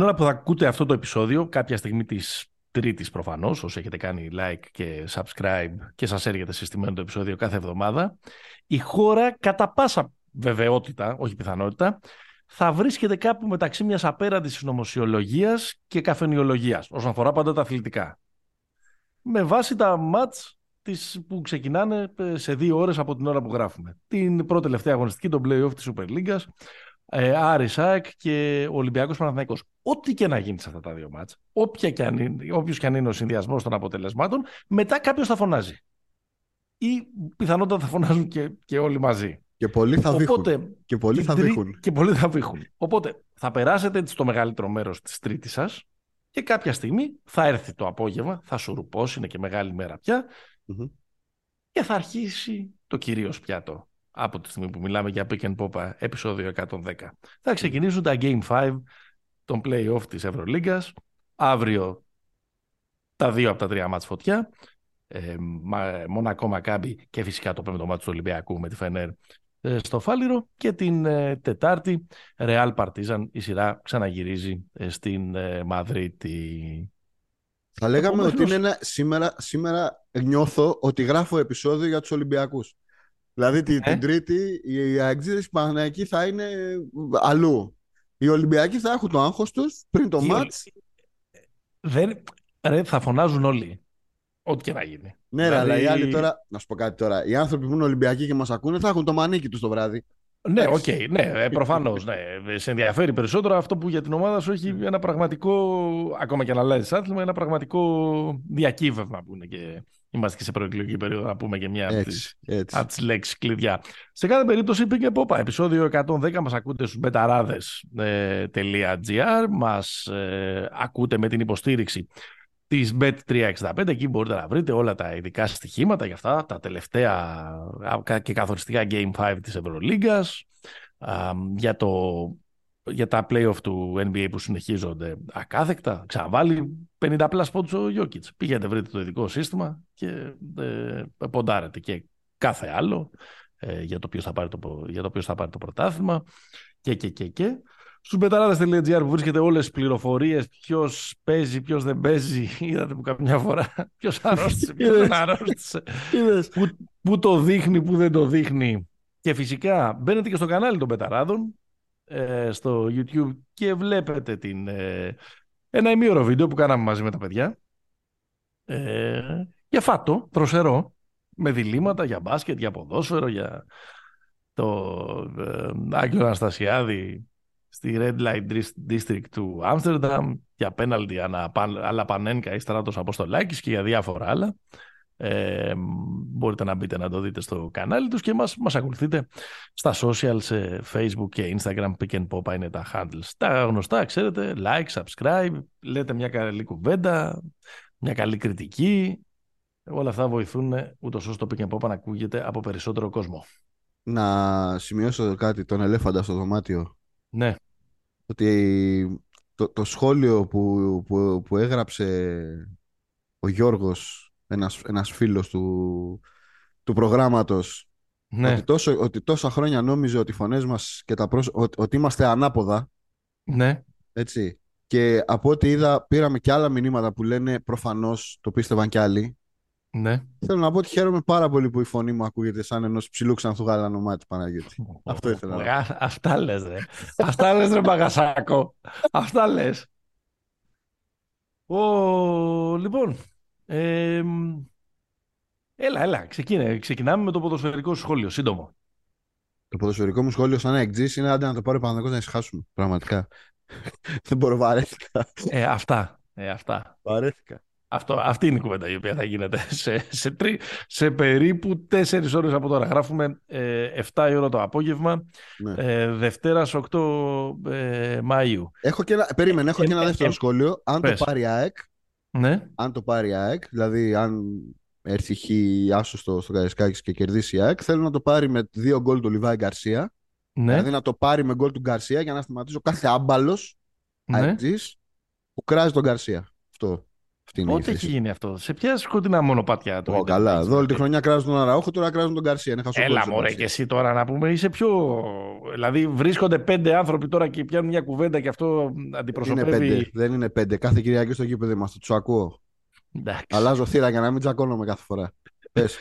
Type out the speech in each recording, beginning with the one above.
Την ώρα που θα ακούτε αυτό το επεισόδιο, κάποια στιγμή της Τρίτης προφανώς, όσο έχετε κάνει like και subscribe και σας έρχεται συστημένο το επεισόδιο κάθε εβδομάδα, η χώρα κατά πάσα βεβαιότητα, όχι πιθανότητα, θα βρίσκεται κάπου μεταξύ μιας απέραντης συνωμοσιολογίας και καφενιολογίας, όσον αφορά πάντα τα αθλητικά. Με βάση τα μάτς τις που ξεκινάνε ε, σε δύο ώρες από την ώρα που γράφουμε. Την πρώτη τελευταία αγωνιστική, τον play-off της Super League, ε, Άρη Σάεκ και Ολυμπιακός Παναθηναϊκός. Ό,τι και να γίνει σε αυτά τα δύο μάτς, όποια και αν είναι, όποιος και αν είναι ο συνδυασμός των αποτελεσμάτων, μετά κάποιος θα φωνάζει. Ή πιθανότατα θα φωνάζουν και, και όλοι μαζί. Και πολλοί θα Οπότε, δείχνουν. Και πολλοί θα τρί- δείχνουν. Και πολλοί θα βήχουν. Οπότε θα περάσετε στο μεγαλύτερο μέρος της τρίτης σας και κάποια στιγμή θα έρθει το απόγευμα, θα σου ρουπώσει, είναι και μεγάλη μέρα πια Μμμ. και θα αρχίσει το κυρίως πιάτο από τη στιγμή που μιλάμε για Pick and Pop επεισόδιο 110. Θα ξεκινήσουν τα Game 5 των play-off της Ευρωλίγκας. Αύριο τα δύο από τα τρία μάτς φωτιά. Ε, Μα- Μονακό Μακάμπι και φυσικά το πέμπτο μάτς του Ολυμπιακού με τη Φενέρ ε, στο Φάληρο και την ε, Τετάρτη Real Partizan η σειρά ξαναγυρίζει ε, στην ε, Μαδρίτη. Θα λέγαμε Επομένως- ότι είναι ένα, σήμερα, σήμερα νιώθω ότι γράφω επεισόδιο για τους Ολυμπιακούς. Δηλαδή την, Ε; την Τρίτη οι αεκτζήδες Παναθηναϊκοί θα είναι αλλού. Οι Ολυμπιακοί θα έχουν το άγχος τους πριν το Οι ματς. Δεν, ρε, θα φωνάζουν όλοι. Ό,τι και να γίνει. Ναι, ρε, αλλά οι Δηλαδή- άλλοι τώρα, να σου πω κάτι τώρα. Οι άνθρωποι που είναι Ολυμπιακοί και μας ακούνε θα έχουν το μανίκι τους το βράδυ. Ναι, οκ, Εντάξει. ναι, προφανώς. Ναι. Σε ενδιαφέρει περισσότερο αυτό που για την ομάδα σου έχει ένα πραγματικό, ακόμα και να αλλάζει άθλημα, ένα πραγματικό διακύβευμα που είναι και είμαστε και σε προεκλογική περίοδο να πούμε και μια από τις Έτσι, έτσι. από τις λέξεις κλειδιά. Σε κάθε περίπτωση πήγε πόπα. Επεισόδιο 110 μας ακούτε στους betarades.gr μας ε, ακούτε με την υποστήριξη της Bet365. Εκεί μπορείτε να βρείτε όλα τα ειδικά στοιχήματα για αυτά, τα τελευταία α, και καθοριστικά Game 5 της Ευρωλίγκας, α, για, το, για τα playoff του NBA που συνεχίζονται ακάθεκτα. Ξαναβάλει 50 πλάς πόντους ο Jokic. Πήγαινε βρείτε το ειδικό σύστημα και ε, ποντάρετε και κάθε άλλο ε, για, το ποιος θα πάρει το, για το ποιος θα πάρει το πρωτάθλημα και και και και. Στους μπεταράδες.gr που βρίσκεται όλες τις πληροφορίες ποιος παίζει, ποιος δεν παίζει. Είδατε που καμιά φορά ποιος αρρώστησε, ποιος δεν αρρώστησε. Είδες. που, που το δείχνει, που δεν το δείχνει. Και φυσικά μπαίνετε και στο κανάλι των Πεταράδων ε, στο YouTube και βλέπετε την, ε, ένα ημίωρο βίντεο που κάναμε μαζί με τα παιδιά ε, για φάτο, δροσερό, με διλήμματα για μπάσκετ, για ποδόσφαιρο, για το ε, Άγγελο Αναστασιάδη στη Red Light Dis- District του Άμστερνταμ, για πέναλτι αλλά Πανένκα ή Στράτος Αποστολάκης και για διάφορα άλλα. Ε, μπορείτε να μπείτε να το δείτε στο κανάλι τους και μας, μας ακολουθείτε στα social σε facebook και instagram pick and pop είναι τα handles τα γνωστά ξέρετε like, subscribe λέτε μια καλή κουβέντα μια καλή κριτική όλα αυτά βοηθούν ούτως ώστε το pick and pop να ακούγεται από περισσότερο κόσμο Να σημειώσω κάτι, τον ελέφαντα στο δωμάτιο. ναι Ότι το, το σχόλιο που, που, που έγραψε ο Γιώργος, ένας, ένας φίλος του, του προγράμματος, ναι ότι, τόσο, ότι τόσα χρόνια νόμιζε ότι οι φωνές μας και τα πρόσ... ότι, ότι είμαστε ανάποδα, ναι έτσι. Και από ό,τι είδα πήραμε και άλλα μηνύματα που λένε προφανώς, το πίστευαν κι άλλοι. ναι Θέλω να πω ότι χαίρομαι πάρα πολύ που η φωνή μου ακούγεται σαν ενός ψηλού ξανθού γαλανού μάτι Παναγιώτη. Αυτό ήθελα να πω. Α, Αυτά λες ρε. Αυτά λες ρε Μπαγασάκο. Αυτά λες. Ο, λοιπόν, εμ, έλα, έλα, ξεκίνε. Ξεκινάμε με το ποδοσφαιρικό σου σχόλιο, σύντομο. Το ποδοσφαιρικό μου σχόλιο σαν εκτζής είναι άντε να το πάρει ο Παναθηναϊκός να ησυχάσουμε. Πραγματικά. Δεν μπορώ, βαρέθηκα. Ε, αυτά, ε, αυτά. Βαρέθηκα. Αυτό, αυτή είναι η κουβέντα η οποία θα γίνεται σε, σε, τρι, σε περίπου τέσσερις ώρες από τώρα. Γράφουμε ε, 7 η ώρα το απόγευμα, Ναι. ε, Δευτέρας στις 8 ε, Μαΐου. Έχω και ένα, περίμενε, έχω Ε, και ένα ε, δεύτερο ε, σχόλιο. Αν πες. το πάρει η ΑΕΚ, Ναι, αν το πάρει η ΑΕΚ, δηλαδή αν έρθει χ άσο στο, στο Καρισκάκης και κερδίσει η ΑΕΚ, θέλω να το πάρει με δύο γκολ του Λιβάη Γκαρσία. ναι, Δηλαδή να το πάρει με γκολ του Γκαρσία για να σταματήσω κάθε άμπαλος ναι. αεξής που κράζει τον Γκαρσία. Αυτό. Αυτή είναι η Πότε έχει θέση. γίνει αυτό, σε ποια σκοτεινά μονοπάτια το Ω, ίντερνετ καλά. έχεις Εδώ όλη τη βρεθεί; χρονιά κράζουν τον Αραούχο, τώρα κράζουν τον Γκαρσία. Είναι χασοκόλλης Έλα ο μωρέ Γκαρσία. και εσύ τώρα να πούμε είσαι πιο Δηλαδή βρίσκονται πέντε άνθρωποι τώρα και πιάνουν μια κουβέντα και αυτό αντιπροσωπεύει. Είναι πέντε. Δεν είναι πέντε. Κάθε Κυριακή στο γήπεδο είμαστε. Τους ακούω. Εντάξει. Αλλάζω θύρα για να μην τσακώνομαι κάθε φορά. Πες.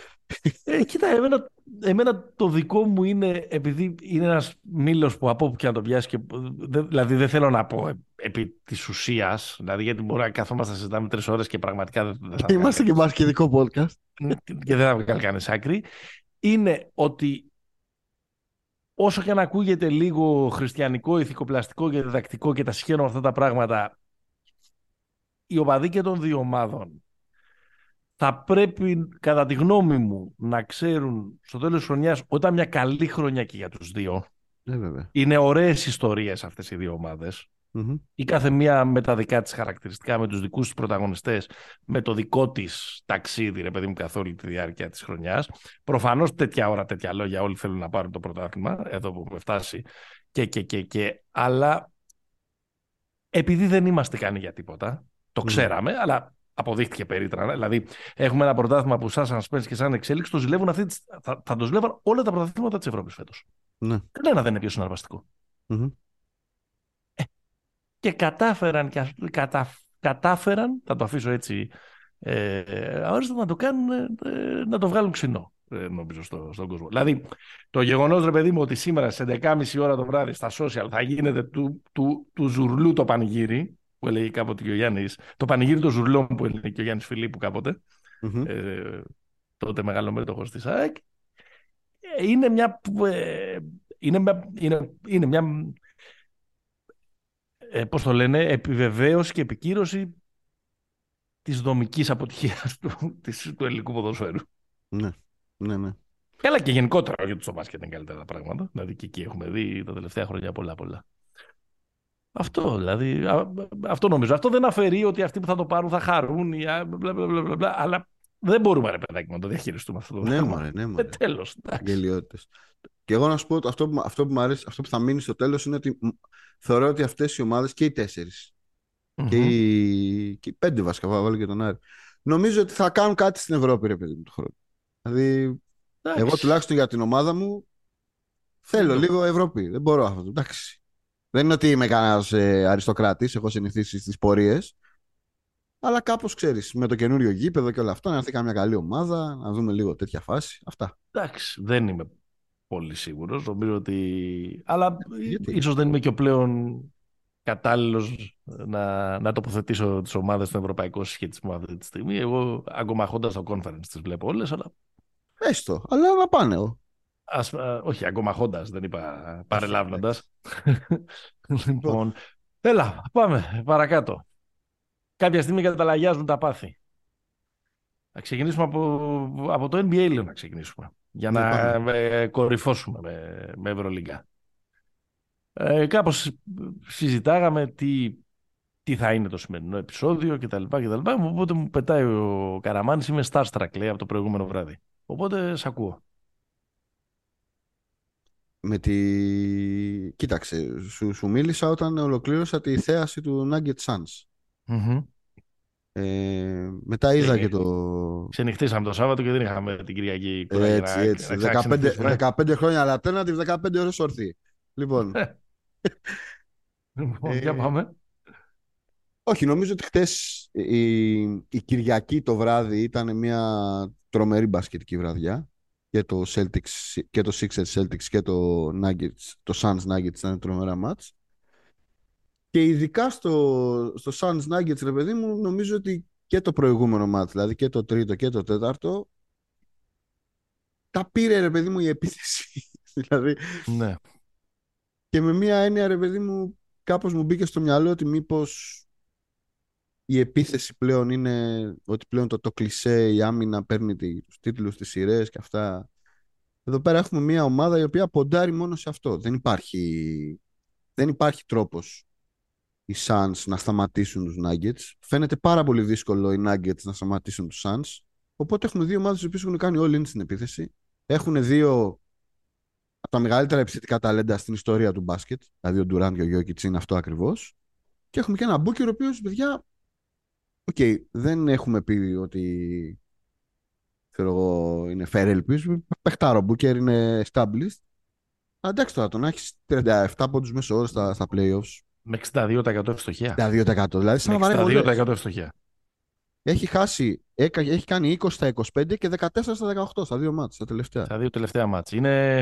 Ε, κοίτα, εμένα, εμένα το δικό μου είναι, επειδή είναι ένας μήλος που από όπου και να το πιάσει, και, δε- δηλαδή δεν θέλω να πω ε, επί της ουσίας, δηλαδή γιατί μπορεί να καθόμαστε να συζητάμε τρεις ώρες και πραγματικά δεν, δεν θα Είμαστε και μπασκετικό podcast. και δεν θα βγάλει κανείς άκρη, είναι ότι όσο και να ακούγεται λίγο χριστιανικό, ηθικοπλαστικό και διδακτικό και τα συγχαίρω με αυτά τα πράγματα, οι οπαδοί και των δύο ομάδων θα πρέπει, κατά τη γνώμη μου, να ξέρουν στο τέλος της χρονιάς, όταν μια καλή χρονιά και για τους δύο, Ναι, βέβαια. είναι ωραίες ιστορίες αυτές οι δύο ομάδες, Μμμ. η κάθε μία με τα δικά της χαρακτηριστικά, με τους δικούς της πρωταγωνιστές, με το δικό της ταξίδι, ρε παιδί μου, καθ' όλη τη διάρκεια της χρονιάς. Προφανώς τέτοια ώρα, τέτοια λόγια, όλοι θέλουν να πάρουν το πρωτάθλημα, εδώ που έχουμε φτάσει και, και, και, και, αλλά επειδή δεν είμαστε ικανοί για τίποτα, το Μμ. ξέραμε, αλλά αποδείχτηκε περίτρανα. Δηλαδή, έχουμε ένα πρωτάθλημα που σαν Suspense και σαν εξέλιξη το ζηλεύουν αυτή, τη- θα, θα το ζηλεύαν όλα τα πρωταθλήματα της Ευρώπης φέτος. Ναι. Κανένα δεν είναι πιο συναρπαστικό Μμμ. και κατάφεραν, και ας- κατα, κατάφεραν, θα το αφήσω έτσι ε, αόριστο, να το κάνουν, ε, να το βγάλουν ξινό, ε, νομίζω, στο, στον κόσμο. Δηλαδή, το γεγονός, ρε παιδί μου, ότι σήμερα σε 11.30 ώρα το βράδυ στα social θα γίνεται του, του, του ζουρλού το πανηγύρι, που έλεγε κάποτε και ο Γιάννης, το πανηγύρι των ζουρλών που έλεγε και ο Γιάννης Φιλίππου κάποτε, Μμμ. ε, τότε μεγάλο μέτοχος της ΑΕΚ, ε, είναι μια, ε, είναι μια, είναι, είναι μια ε, πώς το λένε, επιβεβαίωση και επικύρωση της δομικής αποτυχίας του, της, του ελληνικού ποδοσφαίρου. Ναι. Ναι, ναι. Καλά και γενικότερα, γιατί στο μπάσκετ είναι καλύτερα τα πράγματα. Δηλαδή και εκεί έχουμε δει τα τελευταία χρόνια πολλά πολλά. Αυτό δηλαδή, α- αυτό νομίζω. Αυτό δεν αφαιρεί ότι αυτοί που θα το πάρουν θα χαρούν ή α, μπλα, μπλα, μπλα, μπλα, μπλα, αλλά δεν μπορούμε ρε παιδάκι να το διαχειριστούμε αυτό το Ναι, πράγμα. μωρέ, ναι, Ε, μωρέ. τέλος. εντάξει. Γελιότητες. Και εγώ να σου πω ότι αυτό που, αυτό που μου αρέσει, αυτό που θα μείνει στο τέλος είναι ότι μ, θεωρώ ότι αυτές οι ομάδες και οι τέσσερις και, Μμμ. οι, και οι πέντε βασικά, θα βάλω και τον Άρη. Νομίζω ότι θα κάνουν κάτι στην Ευρώπη, ρε παιδί μου, του χρόνου. Δηλαδή, Εντάξει. εγώ τουλάχιστον για την ομάδα μου θέλω Σύντομα. λίγο Ευρώπη. Δεν μπορώ αυτό. Εντάξει. Δεν είναι ότι είμαι κανένας ε, αριστοκράτης, έχω συνηθίσει στις πορείες. Αλλά κάπως ξέρεις, με το καινούριο γήπεδο και όλα αυτά, να έρθει καμιά καλή ομάδα, να δούμε λίγο τέτοια φάση. Αυτά. Εντάξει, δεν είμαι πολύ σίγουρος. Νομίζω ότι... Αλλά γιατί; ίσως δεν είμαι και ο πλέον κατάλληλος να, να τοποθετήσω τις ομάδες στον ευρωπαϊκό συσχετισμό αυτή τη στιγμή. Εγώ αγκομαχώντας το conference τις βλέπω όλες, αλλά Έστω, αλλά να πάνε. Ο. ας, α, όχι αγκομαχώντας, δεν είπα παρελάβνοντας. λοιπόν, έλα, πάμε παρακάτω. Κάποια στιγμή καταλαγιάζουν τα πάθη. Να ξεκινήσουμε από, από το NBA, λέω να ξεκινήσουμε. Για Ναι, να πάμε. ε, κορυφώσουμε με, με Ευρωλίγκα. Ε, κάπως συζητάγαμε τι, τι θα είναι το σημερινό επεισόδιο κτλ. κτλ. Οπότε μου πετάει ο Καραμάνης, είμαι starstruck λέει από το προηγούμενο βράδυ. Οπότε σε ακούω. Με τη... Κοίταξε, σου, σου μίλησα όταν ολοκλήρωσα τη θέαση του Nugget Suns. Μμμ. Ε, μετά είδα Ε, και το... Ξενυχτήσαμε το Σάββατο και δεν είχαμε την Κυριακή κουράγιο Έτσι, να- έτσι. να 15, ξαναξενυχτήσουμε. 15 χρόνια alternative, 15 ώρες όρθιοι. Λοιπόν, Λοιπόν, Ε, για πάμε. όχι, νομίζω ότι χτες η, η Κυριακή το βράδυ ήταν μια τρομερή μπασκετική βραδιά και το Celtics και το Sixers Celtics και το Nuggets, το Suns Nuggets ήταν τρομερά μάτς. Και ειδικά στο, στο Suns Nuggets, ρε παιδί μου, νομίζω ότι και το προηγούμενο μάτς, δηλαδή και το τρίτο και το τέταρτο, τα πήρε, ρε παιδί μου, η επίθεση. δηλαδή, Ναι. και με μία έννοια, ρε παιδί μου, κάπως μου μπήκε στο μυαλό ότι μήπως η επίθεση πλέον είναι ότι πλέον το, το κλισέ, η άμυνα παίρνει τη- τους τίτλους, τις σειρές και αυτά. Εδώ πέρα έχουμε μία ομάδα η οποία ποντάρει μόνο σε αυτό. Δεν υπάρχει, δεν υπάρχει τρόπος οι Suns να σταματήσουν τους Nuggets. Φαίνεται πάρα πολύ δύσκολο οι Nuggets να σταματήσουν τους Suns. Οπότε έχουμε δύο ομάδες οι οποίες έχουν κάνει all in στην επίθεση. Έχουν δύο από τα μεγαλύτερα επιθετικά ταλέντα στην ιστορία του μπάσκετ. Δηλαδή ο Durant και ο Jokic είναι αυτό ακριβώς. Και έχουμε και ένα Booker ο οποίος, παιδιά, οκ, δεν έχουμε πει ότι ξέρω εγώ, είναι fair ελπίζω. Παιχτάρο Booker είναι established. Εντάξει τώρα, τον έχεις 37 πόντους μέσο όρο στα, στα playoffs. Με 62% ευστοχία. 62%. Δηλαδή, σαν Με να βαράει 62% ευστοχία. Έχει χάσει, έκα- έχει κάνει 20 στα 25 και 14 στα 18 στα δύο ματς, τα τελευταία. Στα δύο τελευταία ματς. Είναι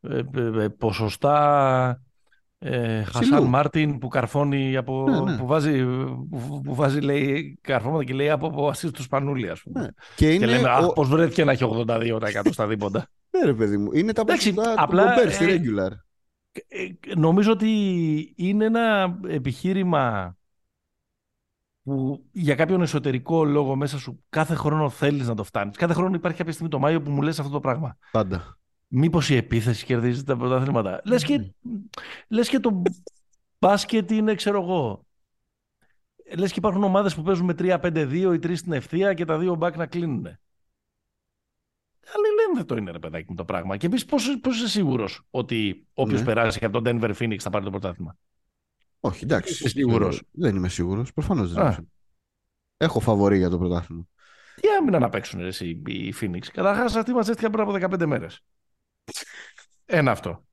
ε, ε, ε, ποσοστά ε, Χασάν Ψηλού. Μάρτιν που καρφώνει από. Ναι, ναι. Που, βάζει, που, που βάζει λέει, καρφώματα και λέει από, από ασίστ του Σπανούλη, ας πούμε. Ναι. Και είναι, Και λέμε, Αχ, ο... πώ βρέθηκε να έχει 82% στα δίποτα. ναι, ρε παιδί μου, είναι τα Εντάξει, ποσοστά του απλά, Gobert στη ε, regular. Ε, νομίζω ότι είναι ένα επιχείρημα που για κάποιον εσωτερικό λόγο μέσα σου κάθε χρόνο θέλεις να το φτάνεις. Κάθε χρόνο υπάρχει κάποια στιγμή το Μάιο που μου λες αυτό το πράγμα. Πάντα. Μήπως η επίθεση κερδίζει τα πρωταθλήματα. Λες και, λες και το μπάσκετ είναι, ξέρω εγώ. Λες και υπάρχουν ομάδες που παίζουν με 3-5-2 ή 3 στην ευθεία και τα δύο μπακ να κλείνουν. Αλλά λένε δεν το είναι ρε παιδάκι μου το πράγμα. Και επίσης πώς, πώς είσαι σίγουρος ότι όποιος Ναι. περάσει από τον Denver Phoenix θα πάρει το πρωτάθλημα; Όχι, εντάξει. Είσαι σίγουρος; Ε, Δεν είμαι σίγουρος. Προφανώς δεν Α. είμαι σίγουρος. Έχω φαβορή για το πρωτάθλημα. Τι άμυνα να παίξουν ρε, εσύ, οι Phoenix. Καταρχάς, αυτοί μαζεύτηκαν πριν από 15 μέρες. Ένα αυτό.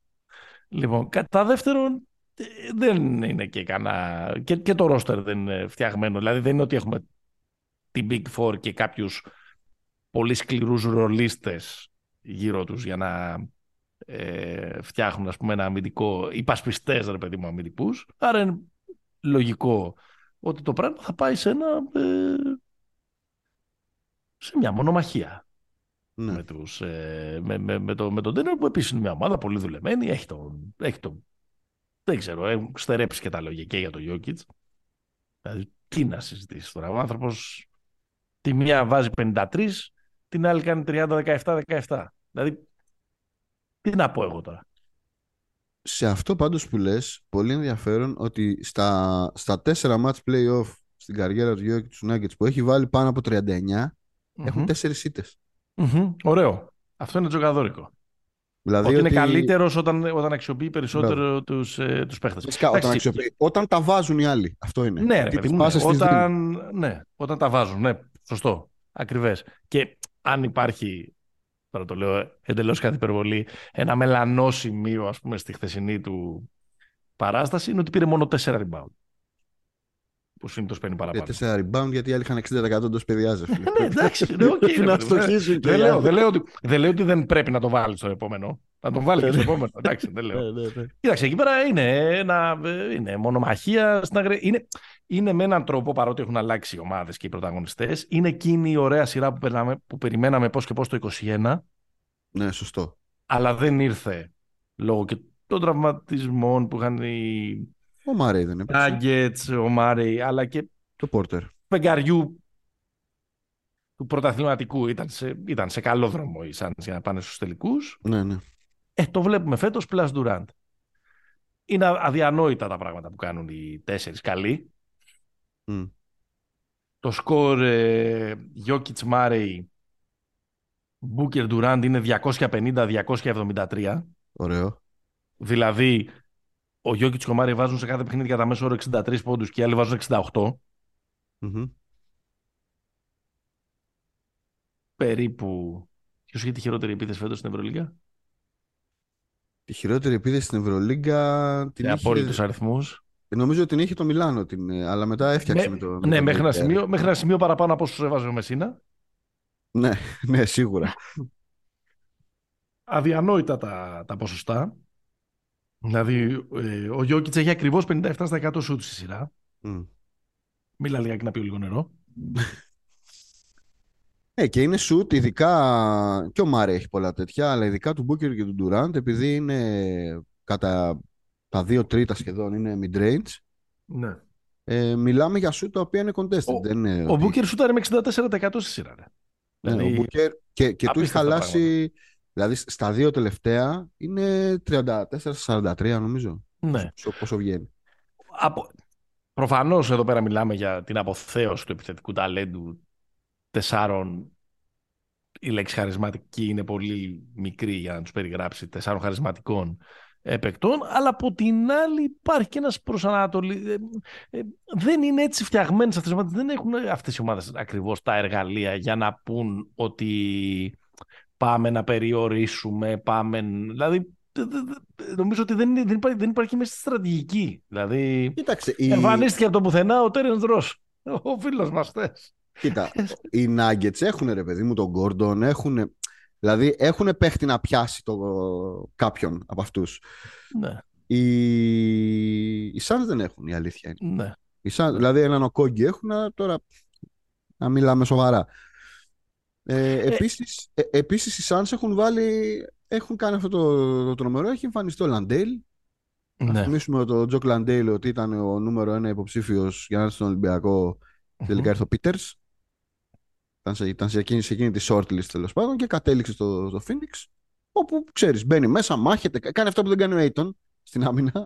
Λοιπόν, κατά δεύτερον, ε, δεν είναι και κανένα. Και, και το roster δεν είναι φτιαγμένο. Δηλαδή, δεν είναι ότι έχουμε την Big Four και κάποιους πολύ σκληρούς ρολίστες γύρω τους για να ε, φτιάχνουν ας πούμε ένα αμυντικό υπασπιστές ρε παιδί μου αμυντικούς άρα είναι λογικό ότι το πράγμα θα πάει σε ένα ε, σε μια μονομαχία Ναι. με, τους, ε, με, με, με, το, με τον Denver που επίσης είναι μια ομάδα πολύ δουλεμένη έχει το, έχει το δεν ξέρω, έχουν στερέψει και τα λόγια και για το Jokic δηλαδή τι να συζητήσεις τώρα ο άνθρωπος τη μία βάζει 53 την άλλη κάνει 30-17-17 δηλαδή τι να πω εγώ τώρα Σε αυτό πάντως που λες, πολύ ενδιαφέρον ότι στα, στα 4 match playoff στην καριέρα του Γιώργη του Nuggets που έχει βάλει πάνω από 39, έχουν Μμμ. 4 ήττες. Μμμ. ωραίο αυτό είναι τζογαδόρικο Δηλαδή ότι είναι ότι- καλύτερος όταν, όταν αξιοποιεί περισσότερο τους, ε, τους παίχτες Φυσικά, όταν, Εντάξει, αξιοποιεί- όταν τα βάζουν οι άλλοι. Αυτό είναι. Ναι, ρε Ότι παιδί τις μου, ναι. πάσες τις δίνουν. όταν, ναι, όταν τα βάζουν, ναι, σωστό, ακριβές. Και αν υπάρχει, τώρα το λέω εντελώς κάτι υπερβολή, ένα μελανό σημείο, ας πούμε, στη χθεσινή του παράσταση, είναι ότι πήρε μόνο 4 rebound. Που συνήθως παίρνει Για παραπάνω. 4 rebound γιατί οι άλλοι είχαν 60% εντός παιδιάς. ρε φίλε. Ναι, εντάξει, ναι, οκ, Πρέπει ρε να παιδί μου, ναι. αστοχήσουν και Δεν οι λέω, άλλοι. δεν, λέω ότι, δεν λέω ότι δεν πρέπει να το βάλεις στο επόμενο. Να τον βάλεις και στο επόμενο. Εντάξει, δεν λέω. Ναι, ναι, ναι. Κοίταξε, εκεί πέρα είναι, ένα, είναι μονομαχία. Στην αγρι... είναι, είναι με έναν τρόπο, παρότι έχουν αλλάξει οι ομάδες και οι πρωταγωνιστές, είναι εκείνη η ωραία σειρά που, περνάμε, που περιμέναμε πώς και πώς το 21, Ναι, σωστό. αλλά δεν ήρθε λόγω και των τραυματισμών που είχαν οι Ο Μάρεϊ δεν έπαιξε. Nuggets, ο Μάρεϊ, αλλά και Το Πόρτερ. φεγγαριού του πρωταθληματικού. Ήταν σε, ήταν σε καλό δρόμο οι Suns για να πάνε στους τελικούς. Ναι, ναι. Ε, το βλέπουμε φέτος plus Durant. Είναι αδιανόητα τα πράγματα που κάνουν οι τέσσερις καλοί. Μμ. Το σκορ ε, Jokic Murray Booker Durant είναι 250-273. Ωραίο. Δηλαδή, ο Jokic και ο Murray βάζουν σε κάθε παιχνίδι κατά μέσο όρο 63 πόντους και οι άλλοι βάζουν 68. Μμμ. Περίπου. Ποιος είχε τη χειρότερη επίθεση φέτος στην Ευρωλίγα; Τη χειρότερη επίθεση στην Ευρωλίγκα την Σε είχε... απόλυτους αριθμούς. Νομίζω ότι την είχε το Μιλάνο, την... ε, αλλά μετά έφτιαξε Με- με το... με ναι, το μέχρι ένα, Inter. σημείο, μέχρι ένα σημείο παραπάνω από όσους έβαζε ο Μεσίνα. Ναι, ναι, σίγουρα. αδιανόητα τα, τα ποσοστά. Δηλαδή, ε, ο Γιώκητς έχει ακριβώς 57% σουτς στη σειρά. Μμ. Μίλα λίγα και να πει λίγο νερό. Ε, και είναι σουτ, ειδικά και ο Μάρε έχει πολλά τέτοια, αλλά ειδικά του Μπούκερ και του Ντουράντ, επειδή είναι κατά τα δύο τρίτα σχεδόν είναι mid-range, Ναι. ε, μιλάμε για σουτ τα οποία είναι contested. Ο- δεν είναι Ο ότι- Μπούκερ σούταρε με 64% στη σειρά. Ρε. Ναι, Δηλαδή, ο Μπούκερ και, και του έχει απίστευτα χαλάσει, δηλαδή στα δύο τελευταία είναι 34-43 νομίζω, ναι. πόσο, πόσο βγαίνει. Από... Προφανώς εδώ πέρα μιλάμε για την αποθέωση του επιθετικού ταλέντου τεσσάρων η λέξη χαρισματική είναι πολύ μικρή για να τους περιγράψει τεσσάρων χαρισματικών ε, παικτών, αλλά από την άλλη υπάρχει και ένας προσανατολι... ε, ε, δεν είναι έτσι φτιαγμένες αυτές οι ομάδες, δεν έχουν αυτές οι ομάδες ακριβώς τα εργαλεία για να πούν ότι πάμε να περιορίσουμε, πάμε... Δηλαδή νομίζω ότι δεν, είναι, δεν, υπάρχει, δεν υπάρχει μέσα στη στρατηγική. Δηλαδή, Κοίταξε, η... εμφανίστηκε από το πουθενά ο Τέρενς Ρος, ο φίλος μας χθες. Κοίτα, οι Nuggets έχουν ρε παιδί μου τον Gordon, έχουν, δηλαδή έχουν παίχτη να πιάσει το, κάποιον από αυτούς. Ναι, Οι, οι Suns δεν έχουν, η αλήθεια είναι. ναι. Οι Suns, δηλαδή έναν Οκόγκι έχουν, αλλά τώρα να μιλάμε σοβαρά. Ε, επίσης, ε, επίσης οι Suns έχουν βάλει, έχουν κάνει αυτό το, το τρομερό, έχει εμφανιστεί ο Λαντέιλ. Να ναι. θυμίσουμε τον Τζοκ Λαντέιλ ότι ήταν ο νούμερο ένα υποψήφιος για να έρθει στον Ολυμπιακό. Τελικά ήρθε ο Πίτερς. Ήταν σε, ήταν σε, εκείνη, σε εκείνη τη shortlist τέλος πάντων και κατέληξε στο, στο Phoenix. Όπου ξέρεις, μπαίνει μέσα, μάχεται, κάνει αυτό που δεν κάνει ο Aiton στην άμυνα.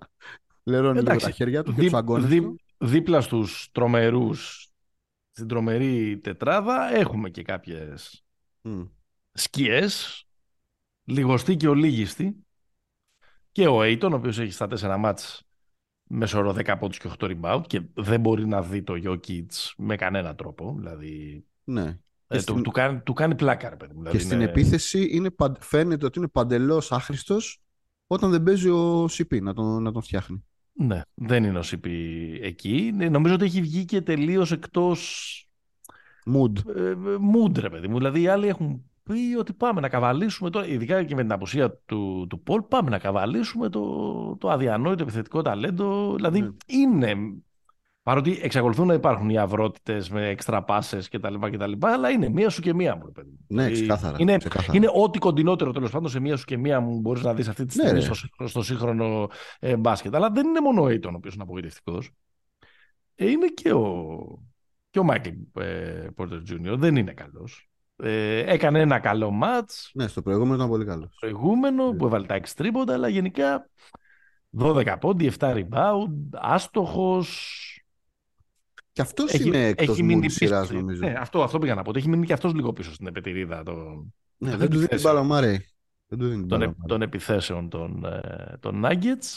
Λερώνει λίγο Εντάξει, τα χέρια του και Δι- τους αγκώνες δι- του. δίπλα στους τρομερούς, στην τρομερή τετράδα, έχουμε και κάποιες Μμ. σκιές, λιγοστή και ολίγιστη. Και ο Aiton, ο οποίος έχει στα τέσσερα μάτς μεσόρο 10 πόντους και 8 rebound και δεν μπορεί να δει το Jokic με κανένα τρόπο. Δηλαδή, Ναι. ε, στην- του, του, κάνει, του κάνει πλάκα, ρε παιδί μου. Και Δηλαδή, στην είναι- επίθεση είναι, παν- φαίνεται ότι είναι παντελώς άχρηστος όταν δεν παίζει ο CP να τον, να τον φτιάχνει. Ναι, δεν είναι ο CP εκεί. Ναι, Νομίζω ότι έχει βγει και τελείως εκτός Mood. ε, mood, ρε παιδί μου. Δηλαδή οι άλλοι έχουν πει ότι πάμε να καβαλήσουμε τώρα, ειδικά και με την απουσία του, του Πολ, πάμε να καβαλήσουμε το, το αδιανόητο επιθετικό ταλέντο. Δηλαδή Ναι. είναι, παρότι εξακολουθούν να υπάρχουν οι αυρότητες με έξτρα πάσες κτλ, κτλ, αλλά είναι μία σου και μία μου, ρε παιδί μου. Ναι, Δηλαδή, ξεκάθαρα. Είναι, ξεκάθαρα. είναι ό,τι κοντινότερο τέλος πάντων σε μία σου και μία μου μπορείς να δεις αυτή τη Ναι, στιγμή ρε. στο, σύγχρονο- στο σύγχρονο ε, μπάσκετ. Αλλά δεν είναι μόνο ο Aiton ο οποίος είναι απογοητευτικός. Ε, είναι και ο, και ο Michael ε, Porter Jr. Δεν είναι καλός. Ε, έκανε ένα καλό μάτς Ναι, στο προηγούμενο ήταν πολύ καλός. προηγούμενο Ναι. που έβαλε τα 6 τρίποντα, αλλά γενικά 12 πόντι, 7 rebound, άστοχος. Και αυτός Έχει, είναι εκτό έχει μου μείνει τη σειράς, πίσω. νομίζω. Ναι, αυτό, αυτό πήγα να πω. ότι Έχει μείνει και αυτός λίγο πίσω στην επετηρίδα των, Ναι, δεν δεν του δίνει την επιθέσεων. μπάλα ο Μάρεϊ. Δεν του δίνει την των, μπάλα. ε- ο Μάρεϊ. των επιθέσεων των, ε, των Nuggets.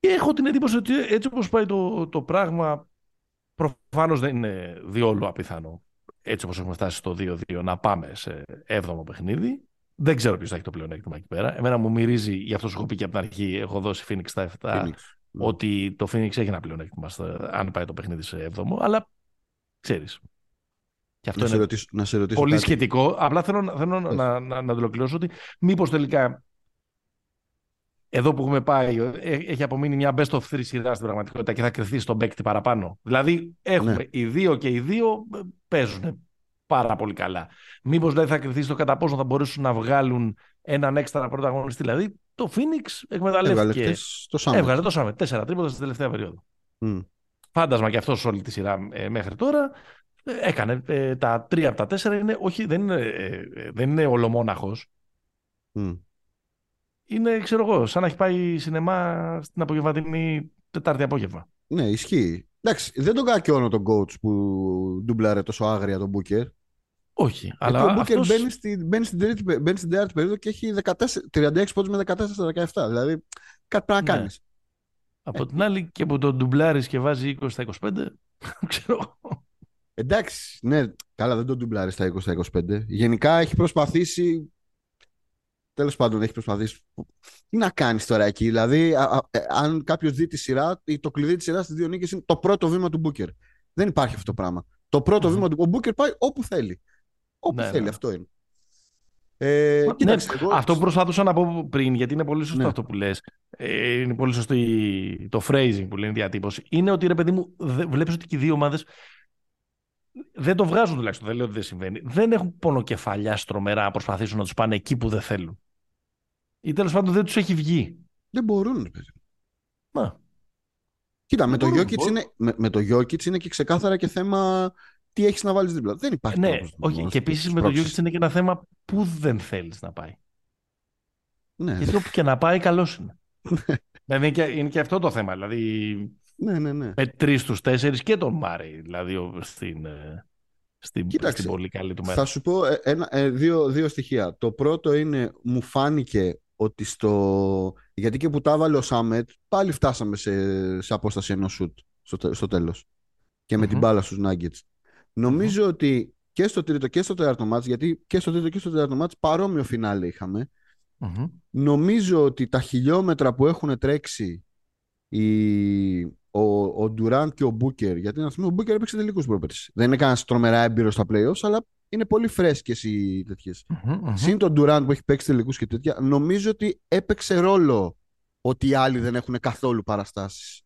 Και έχω την εντύπωση ότι έτσι όπως πάει το, το πράγμα προφανώς δεν είναι διόλου απίθανο έτσι όπως έχουμε φτάσει στο 2-2 να πάμε σε 7ο παιχνίδι. Δεν ξέρω ποιος θα έχει το πλεονέκτημα εκεί πέρα. Εμένα μου μυρίζει, γι' αυτό σου έχω πει και από την αρχή, έχω δώσει Phoenix στα 7, Phoenix. Ναι. ότι το Phoenix έχει ένα πλεονέκτημα στο- αν πάει το παιχνίδι σε 7ο, αλλά ξέρεις. Και αυτό Να σε, είναι ρωτήσω, να σε ρωτήσω πολύ κάτι. σχετικό. Απλά θέλω, να- θέλω Πες. να, να, να το ολοκληρώσω ότι μήπως τελικά εδώ που έχουμε πάει ε, έχει απομείνει μια best of three σειρά στην πραγματικότητα και θα κρυθεί στον παίκτη παραπάνω. Δηλαδή έχουμε Ναι. οι δύο και οι δύο ε, παίζουν πάρα πολύ καλά. Μήπως δηλαδή θα κρυθεί στο κατά πόσο θα μπορέσουν να βγάλουν έναν έξτρα πρωταγωνιστή. Δηλαδή το Phoenix Έβγαλε εκμεταλλεύτηκε. χτες το Summit. Έβγαλε το Summit. Τέσσερα τρίποτα στην τελευταία περίοδο. Μμ. Φάντασμα και αυτός όλη τη σειρά ε, μέχρι τώρα. Ε, έκανε ε, τα τρία από τα τέσσερα. Είναι, όχι, δεν είναι, ε, ε, δεν είναι ολομόναχος. Μμ. Είναι, ξέρω εγώ, σαν να έχει πάει σινεμά στην απογευματινή Τετάρτη απόγευμα. Ναι, ισχύει. Εντάξει, δεν τον κακιώνω τον coach που ντουμπλάρε τόσο άγρια τον Booker. Όχι, Αλλά αλλά ο Booker αυτός... μπαίνει, στη, μπαίνει, στην τρίτη, μπαίνει στην τέταρτη περίοδο και έχει 14, 36 πόντους με 14-17. Δηλαδή κάτι πρέπει να Ναι. κάνεις. από την άλλη και που τον ντουμπλάρεις και βάζει 20 στα 25, ξέρω εγώ. Εντάξει, ναι, καλά δεν τον ντουμπλάρεις στα 20-25. Γενικά έχει προσπαθήσει. Τέλος πάντων, έχει προσπαθήσει. Τι να κάνεις τώρα εκεί, δηλαδή, α- α- ε, αν κάποιος δει τη σειρά, ή το κλειδί της σειράς στις δύο νίκες είναι το πρώτο βήμα του Μπούκερ. Δεν υπάρχει αυτό το πράγμα. Το πρώτο Μμμ. βήμα του. Ο Μπούκερ πάει όπου θέλει. Όπου Ναι, θέλει, ναι. αυτό είναι. Ε, Ναι, κοίταξε, εγώ- Αυτό που προσπαθούσα να πω πριν, γιατί είναι πολύ σωστό Ναι. αυτό που λες, ε, είναι πολύ σωστό η- το phrasing που λένε η διατύπωση, είναι ότι ρε παιδί μου, δε- βλέπεις ότι και οι δύο ομάδες δεν το βγάζουν τουλάχιστον, δεν λέω ότι δεν συμβαίνει. Δεν έχουν πονοκεφαλιά στρομερά να προσπαθήσουν να τους πάνε εκεί που δεν θέλουν. Ή τέλος πάντων δεν τους έχει βγει. Δεν μπορούν. ρε παιδί. Να, Κοίτα, με Δεν το, μπορούν, Jokic μπορούν. είναι, με, με το Jokic είναι και ξεκάθαρα και θέμα τι έχεις να βάλεις δίπλα. Δεν υπάρχει ναι, τρόπος να όχι. το Και επίσης με το σπρώξεις. Jokic είναι και ένα θέμα που δεν θέλεις να πάει. Ναι, Γιατί όπου και να πάει, καλός είναι. δηλαδή είναι και, είναι και αυτό το θέμα. Δηλαδή ναι, ναι. ναι. με τρεις στους τέσσερις και τον Μάρεϊ. Δηλαδή ο- στην, ε, στην, Κοίταξε, στην πολύ καλή του μέρα. Θα σου πω ε, ένα, ε, δύο, δύο στοιχεία. Το πρώτο είναι, μου φάνηκε ότι στο. Γιατί και που τα έβαλε ο Σάμετ, πάλι φτάσαμε σε, σε απόσταση ενός σουτ στο, τε- στο τέλος. Και με την Μμμ. μπάλα στους Nuggets. Νομίζω ότι και στο τρίτο και στο τέταρτο μάτς, γιατί και στο τρίτο και στο τέταρτο μάτς παρόμοιο φινάλε είχαμε. Νομίζω ότι τα χιλιόμετρα που έχουν τρέξει οι, ο, ο Durant και ο Μπούκερ, γιατί να θυμίσω ο Μπούκερ έπαιξε τελικούς πρόπερση. Δεν είναι κανένας τρομερά έμπειρος στα playoffs, αλλά είναι πολύ φρέσκες οι τέτοιες. Mm-hmm, Συν τον Durant που έχει παίξει τελικούς και τέτοια, νομίζω ότι έπαιξε ρόλο ότι οι άλλοι δεν έχουν καθόλου παραστάσεις.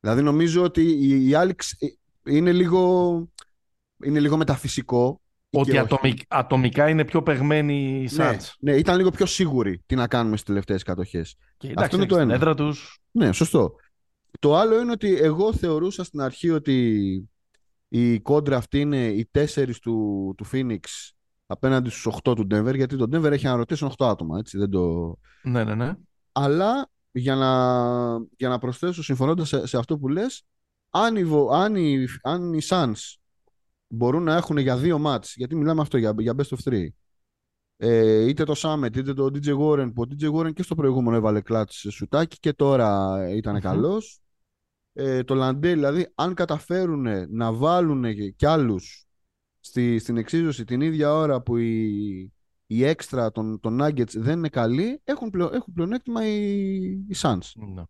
Δηλαδή νομίζω ότι οι, οι άλλοι είναι λίγο, είναι λίγο μεταφυσικό. Ότι ατομικά είναι πιο παιγμένοι οι ναι, ναι, ήταν λίγο πιο σίγουροι τι να κάνουμε στις τελευταίες κατοχές. Αυτό είναι το ένα. Έδρα τους... Ναι, σωστό. Το άλλο είναι ότι εγώ θεωρούσα στην αρχή ότι η κόντρα αυτή είναι οι τέσσερις του, του Phoenix απέναντι στους 8 του Denver, γιατί το Denver έχει αναρωτήσει 8 άτομα, έτσι, δεν το... Ναι, ναι, ναι. Αλλά για να, για να προσθέσω συμφωνώντας σε, σε αυτό που λες, αν οι, αν οι, αν οι Suns μπορούν να έχουν για δύο μάτς, γιατί μιλάμε αυτό για, για best of three, ε, είτε το Summit είτε το DJ Warren, που ο DJ Warren και στο προηγούμενο έβαλε κλάτς σε σουτάκι και τώρα ήταν mm-hmm. καλός. Ε, το Λαντέ, δηλαδή, αν καταφέρουν να βάλουν κι άλλους στη, στην εξίσωση την ίδια ώρα που η, η έξτρα των, των Nuggets δεν είναι καλή, έχουν, πλεο, έχουν πλεονέκτημα οι, οι Suns. Ναι.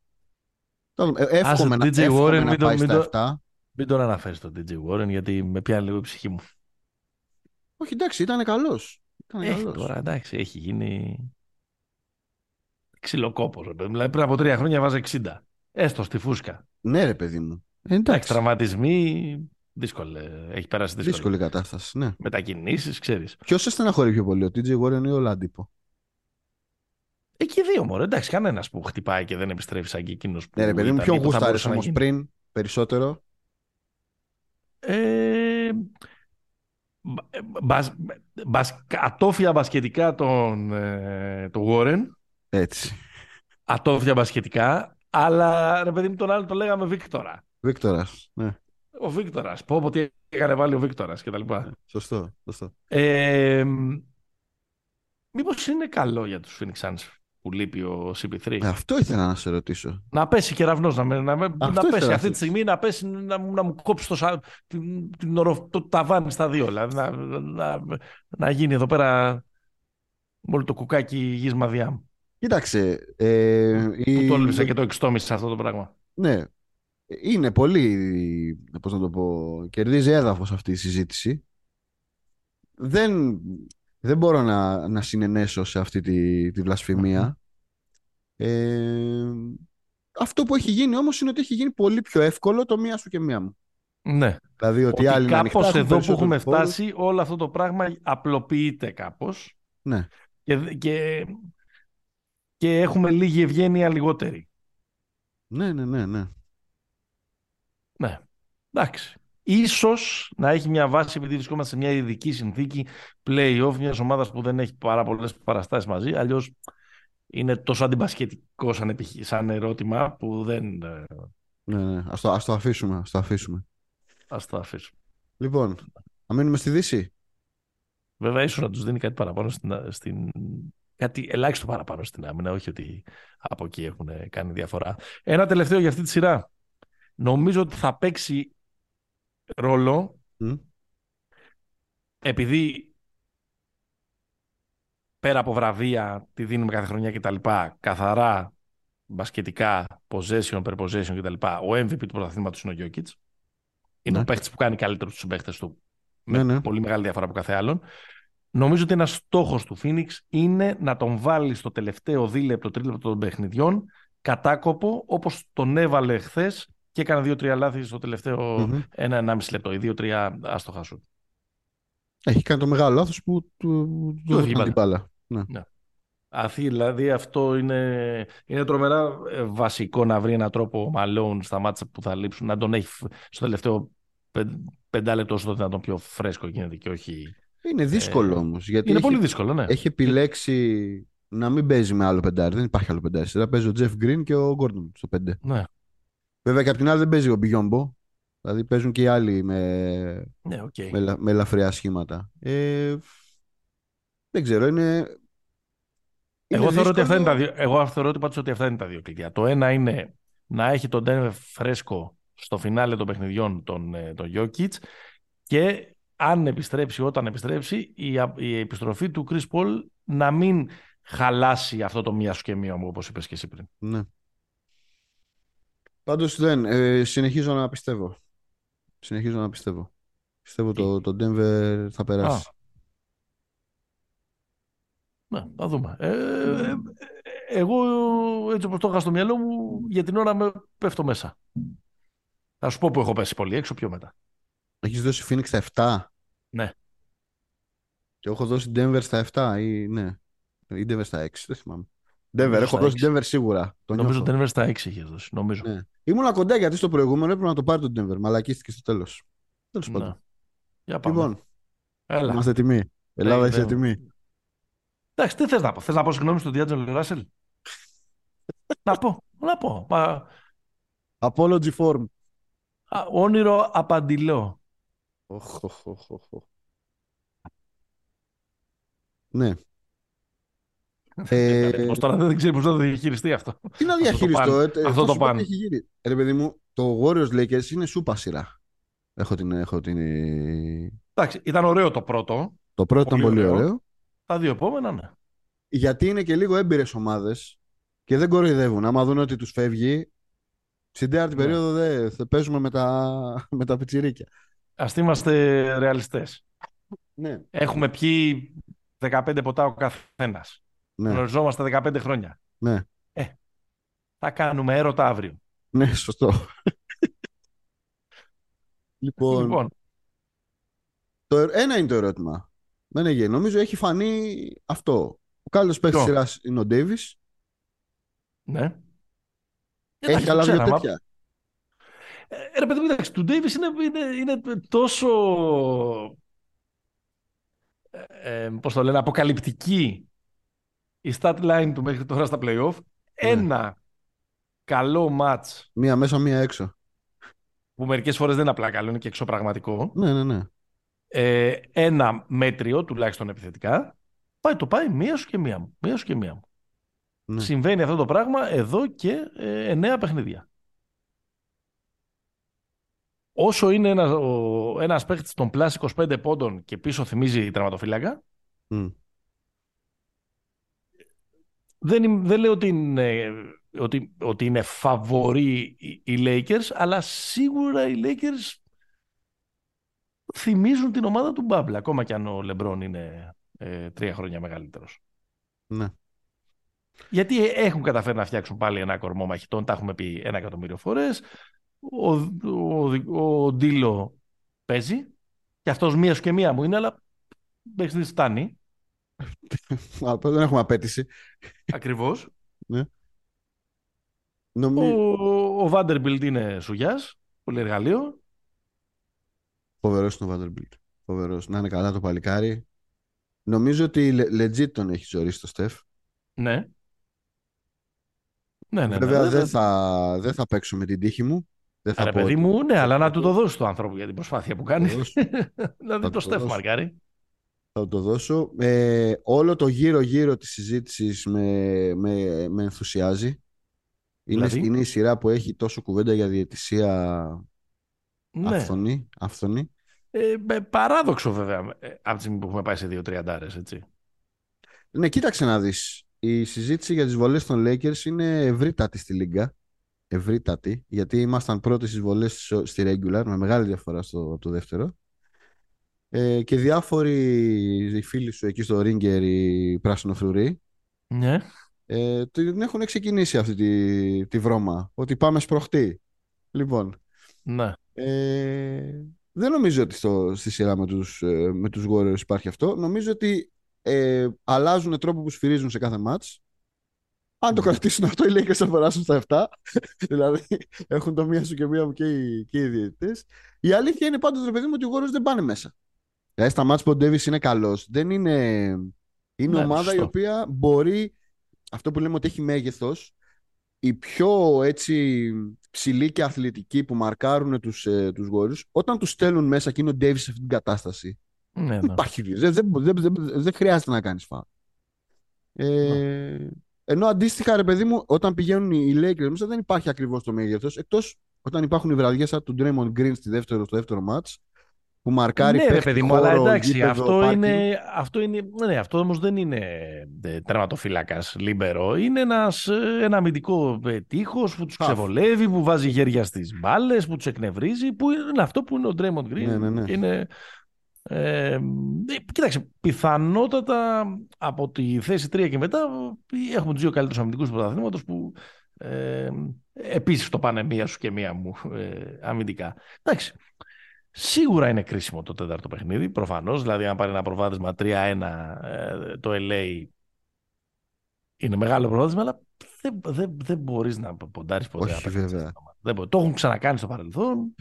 Ε, εύχομαι, να, DJ Warren, να πάει στα 7. Μην τον αναφέρεις τον DJ Warren γιατί με πιάνει λίγο η ψυχή μου. Όχι, εντάξει, ήταν καλός. Έχει τώρα, εντάξει, έχει γίνει ξυλοκόπος. Δηλαδή πριν από τρία χρόνια βάζει 60. Έστω στη φούσκα. Ναι, ρε παιδί μου. Ε, εντάξει, τραυματισμοί. Δύσκολη. Έχει περάσει δύσκολη. Δύσκολη κατάσταση, ναι. Μετακινήσεις, ξέρεις. Ποιος σε στεναχωρεί πιο πολύ, ο TJ Warren ή ο Λάντιπο; Εκεί δύο μόνο. Εντάξει, κανένας που χτυπάει και δεν επιστρέφει σαν και εκείνος που. Ναι, ρε παιδί μου, ποιον γουστάρεις όμως πριν περισσότερο; Ε, μπασ, μπας, ατόφια μπασκετικά τον, ε, τον Warren. Έτσι. Ατόφια μπασκετικά. Αλλά ρε παιδί μου τον άλλο το λέγαμε Βίκτορα. Βίκτορας, ναι. Ο Βίκτορας. Πω πω τι έκανε βάλει ο Βίκτορας κτλ. Σωστό, σωστό. Ε, Μήπως είναι καλό για τους Phoenix Suns που λείπει ο CP3. Ε, αυτό ήθελα να σε ρωτήσω. Να πέσει κεραυνό, να, να, να πέσει αυτή τη στιγμή, να, πέσει, να, να μου κόψει το, την, την, το ταβάνι στα δύο. Δηλαδή, να, να, να γίνει εδώ πέρα όλο το κουκάκι γης μαδιά μου. Κοίταξε. Ε, που η... τόλμησε και το εξτόμησε αυτό το πράγμα. Ναι. Είναι πολύ, πώς να το πω, κερδίζει έδαφος αυτή η συζήτηση. Δεν, δεν μπορώ να, να συνενέσω σε αυτή τη, τη βλασφημία. Ε, αυτό που έχει γίνει όμως είναι ότι έχει γίνει πολύ πιο εύκολο το μία σου και μία μου. Ναι. Δηλαδή ότι, ότι άλλοι κάπως εδώ που έχουμε φτάσει όλο αυτό το πράγμα απλοποιείται κάπως. Ναι. Και, και, και έχουμε λίγη ευγένεια λιγότερη. Ναι, ναι, ναι, ναι. Ναι. Εντάξει. Ίσως να έχει μια βάση επειδή βρισκόμαστε σε μια ειδική συνθήκη play-off μιας ομάδας που δεν έχει πάρα πολλές παραστάσεις μαζί. Αλλιώς είναι τόσο αντιπασχετικό σαν, σαν ερώτημα που δεν. Ε, ναι, ναι. Ας το, ας το αφήσουμε. Ας το αφήσουμε. Ας το αφήσουμε. Λοιπόν, να μείνουμε στη Δύση; Βέβαια, ίσως να τους δίνει κάτι παραπάνω στην, στην, κάτι ελάχιστο παραπάνω στην άμυνα, όχι ότι από εκεί έχουν κάνει διαφορά. Ένα τελευταίο για αυτή τη σειρά. Νομίζω ότι θα παίξει ρόλο επειδή πέρα από βραβεία τη δίνουμε κάθε χρονιά κτλ. Καθαρά μπασκετικά, possession per possession κτλ. Ο MVP του πρωταθλήματος είναι ο Γιώκητς. Είναι ναι. ο παίχτη που κάνει καλύτερο τους συμπαίχτε του. Ναι, με ναι. πολύ μεγάλη διαφορά από κάθε άλλον. Νομίζω ότι ένας στόχος του Phoenix είναι να τον βάλει στο τελευταίο δίλεπτο, τρίλεπτο των παιχνιδιών κατάκοπο όπως τον έβαλε χθες και έκανε δύο-τρία λάθη στο τελευταίο mm-hmm. ένα-ενάμιση λεπτό ή δύο-τρία άστοχα σου. Έχει κάνει το μεγάλο λάθος που του, του την μπάλα. Ναι. ναι. Αθή, δηλαδή αυτό είναι, είναι τρομερά ε, βασικό να βρει έναν τρόπο ο Μαλόν στα μάτσα που θα λείψουν να τον έχει στο τελευταίο πεντάλεπτο όσο το δυνατόν πιο φρέσκο γίνεται και όχι είναι δύσκολο ε, όμως. Είναι έχει, πολύ δύσκολο, ναι. Έχει επιλέξει να μην παίζει με άλλο πεντάρι. Δεν υπάρχει άλλο πεντάρι. Θα παίζει ο Τζεφ Γκριν και ο Γκόρντον στο πέντε. Ναι. Βέβαια και απ' την άλλη δεν παίζει ο Μπιγιόμπο. Δηλαδή παίζουν και οι άλλοι με, ναι, okay. με, με ελαφριά σχήματα. Ε, δεν ξέρω, είναι. Εγώ θεωρώ, ότι αυτά είναι τα δύο, εγώ θεωρώ ότι, πάντως ότι αυτά είναι τα δύο κλειδιά. Το ένα είναι να έχει τον Denver φρέσκο στο φινάλε των παιχνιδιών τον, ε, τον Jokic και αν επιστρέψει όταν επιστρέψει η, η επιστροφή του Chris Paul να μην χαλάσει αυτό το μία σου και μία μου, όπως είπες και εσύ πριν. Ναι. Πάντως δεν, ε, συνεχίζω να πιστεύω. Συνεχίζω να πιστεύω. Πιστεύω το, το Denver θα περάσει. Ναι, θα δούμε. Ε, ε, εγώ έτσι όπως το είχα στο μυαλό μου, για την ώρα με πέφτω μέσα. Θα σου πω που έχω πέσει πολύ έξω πιο μετά. Έχεις δώσει Phoenix στα 7. Ναι. Και έχω δώσει Denver στα 7 ή ναι. Ή Denver στα 6, δεν θυμάμαι. Denver, Νομίζω έχω στα δώσει 6. Denver σίγουρα. Το νομίζω νιώθω. Denver στα 6 είχε δώσει. Νομίζω. Ναι. Ήμουνα κοντά γιατί στο προηγούμενο έπρεπε να το πάρει το Denver. Μαλακίστηκε στο τέλος. Τέλος Ναι. πάντων. Για πάμε. Λοιπόν, Έλα. είμαστε έτοιμοι. Ελλάδα, Ναι, είσαι ναι. έτοιμη. Εντάξει, τι θες να πω; Θες να πω συγγνώμη στον Διάτζον Ράσελ. να πω. Να πω. Μα, Apology form. α, όνειρο απαντηλό. Οχ, οχ, οχ, οχ, οχ. Ναι. Ε, Πώς τώρα δεν ξέρει πώς θα το διαχειριστεί αυτό. τι να αυτό το διαχειριστώ. παν. ε, ε, Αυτό θα το σου πω παν. τι έχει γίνει. Ε, Ρε παιδί μου, το Warriors Lakers είναι σούπα σειρά. Έχω την, έχω την... Εντάξει, ήταν ωραίο το πρώτο. Το πρώτο ήταν Πολύ πολύ ωραίο. ωραίο. Τα δύο επόμενα, ναι. Γιατί είναι και λίγο έμπειρες ομάδες και δεν κοροϊδεύουν. Άμα δουν ότι τους φεύγει, στην τέταρτη Ναι. περίοδο δεν θα παίζουμε με τα, με τα πιτσιρίκια. Ας είμαστε ρεαλιστές. Ναι, Έχουμε πιει 15 ποτά ο καθένας. Ναι, Γνωριζόμαστε 15 χρόνια. ναι, Θα κάνουμε έρωτα αύριο. ναι, σωστό. λοιπόν, Λοιπόν, το, ερ- ένα είναι το ερώτημα. Δεν έγινε. Νομίζω έχει φανεί αυτό. Ο καλύτερος παίκτης Ποιο; σειράς είναι ο Ντέιβις. ναι. Έχει Εντάξει, άλλα το δύο ξέραμε. τέτοια. Ε, ρε παιδί μου, εντάξει, του Ντέιβις είναι, είναι, είναι τόσο, ε, ε, πώς το λένε, αποκαλυπτική η stat line του μέχρι τώρα στα play-off. Ναι. Ένα καλό match Μία μέσα, μία έξω. που μερικές φορές δεν είναι απλά καλό, είναι και εξωπραγματικό. Ναι, ναι, ναι. Ε, ένα μέτριο, τουλάχιστον επιθετικά, πάει, το πάει μία σου και μία μου. Μία σου και μία μου. ναι. Συμβαίνει αυτό το πράγμα εδώ και ε, εννέα παιχνίδια. Όσο είναι ένας, ο, ένας παίχτης των πλάς 25 πόντων και πίσω θυμίζει τερματοφύλακα, Μμ. Δεν, είμαι- δεν λέω ότι είναι, ότι, ότι είναι φαβοροί οι, οι Lakers, αλλά σίγουρα οι Lakers θυμίζουν την ομάδα του Μπάμπλα, ακόμα και αν ο Λεμπρόν είναι ε, τρία χρόνια μεγαλύτερος. ναι. Γιατί έχουν καταφέρει να φτιάξουν πάλι ένα κορμό μαχητών, τα έχουμε πει ένα εκατομμύριο φορές. Ο, ο, ο Ντίλο παίζει και αυτός μίας σου και μία μου είναι, αλλά μέχρι στιγμής φτάνει. Α, δεν έχουμε απέτηση. Ακριβώς. Νομι... Ο, ο Vanderbilt είναι σουγιάς, πολύ εργαλείο. Φοβερός είναι ο Vanderbilt. Φοβερός. Να είναι καλά το παλικάρι. Νομίζω ότι le- legit τον έχει ζωρίσει το Στεφ. Ναι. Ναι, ναι, ναι. Βέβαια ναι, δεν ναι. θα, δεν θα παίξω με την τύχη μου. Δεν θα Ρε πω παιδί ότι- μου, ναι, αλλά να του το δώσει το άνθρωπο για την προσπάθεια που κάνει. Θα το δώσω. δηλαδή Θα το το Στεφ δώσω. Μαρκάρι. Θα το δώσω. Ε, όλο το γύρω-γύρω της συζήτησης με, με, με ενθουσιάζει. Είναι, Δηλαδή; είναι η σειρά που έχει τόσο κουβέντα για διαιτησία Ναι. αυθονή. αυθονή. Ε, με παράδοξο βέβαια, ε, από τη στιγμή που έχουμε πάει σε δύο τριαντάρες, έτσι. Ναι, κοίταξε να δεις. Η συζήτηση για τις βολές των Lakers είναι ευρύτατη στη Λίγκα. Ευρύτατη, γιατί ήμασταν πρώτοι στις βολές στο- στη regular, με μεγάλη διαφορά στο από το δεύτερο. Ε, και διάφοροι οι φίλοι σου εκεί στο Ringer, οι πράσινο-φρουροί, Ναι. ε, την έχουν ξεκινήσει αυτή τη, τη βρώμα. Ότι πάμε σπροχτή. Λοιπόν, Ναι. ε, δεν νομίζω ότι στο, στη σειρά με τους, ε, με τους Warriors υπάρχει αυτό. Νομίζω ότι ε, αλλάζουν τρόπο που σφυρίζουν σε κάθε μάτς. Αν το Ναι. κρατήσουν αυτό, οι Lakers θα περάσουν στα 7. δηλαδή, έχουν το μία σου και μία μου και οι, και οι διαιτητές. Η αλήθεια είναι πάντως, ρε παιδί μου, ότι οι Warriors δεν πάνε μέσα. Δηλαδή, στα μάτς που ο Davis είναι καλός, δεν είναι... Είναι Ναι, ομάδα η σωστό. οποία μπορεί, αυτό που λέμε ότι έχει μέγεθος, οι πιο έτσι ψηλοί και αθλητικοί που μαρκάρουν τους, ε, τους Warriors, όταν τους στέλνουν μέσα και είναι ο Davis σε αυτή την κατάσταση, Ναι, δεν ναι. υπάρχει, δεν, δεν, δεν, δεν, δεν χρειάζεται να κάνεις φάουλ. Ε, ενώ αντίστοιχα, ρε παιδί μου, όταν πηγαίνουν οι Lakers μέσα δεν υπάρχει ακριβώς το μέγεθος, εκτός όταν υπάρχουν οι βραδιές σαν του Draymond Green στη δεύτερο, στο δεύτερο match, που μαρκάρει ναι, ρε παίχτη, παιδί μου, χώρο, αλλά εντάξει, γήπεδο, αυτό πάρκινγκ. είναι, αυτό είναι, ναι, αυτό όμως δεν είναι ε, τερματοφύλακας λίμπερο. Είναι ένας, ε, ένα αμυντικό ε, τείχος που τους Half. ξεβολεύει, που βάζει χέρια στις μπάλες, που τους εκνευρίζει, που είναι αυτό που είναι ο Draymond Green. Ναι, ναι, ναι. Είναι, ε, ε, κοίταξε, πιθανότατα από τη θέση 3 και μετά ε, έχουμε τους δύο καλύτερους αμυντικούς του πρωταθλήματος που ε, επίσης το πάνε μία σου και μία μου ε, αμυντικά. Εντάξει, Σίγουρα είναι κρίσιμο το τέταρτο παιχνίδι, προφανώς. Δηλαδή, αν πάρει ένα προβάδισμα 3-1 ε, το LA είναι μεγάλο προβάδισμα, αλλά δεν, δεν, δεν μπορείς να ποντάρεις ποτέ. Όχι, απέναντι σε βέβαια. αυτά τα ομάδα. Δεν μπορεί. Το έχουν ξανακάνει στο παρελθόν.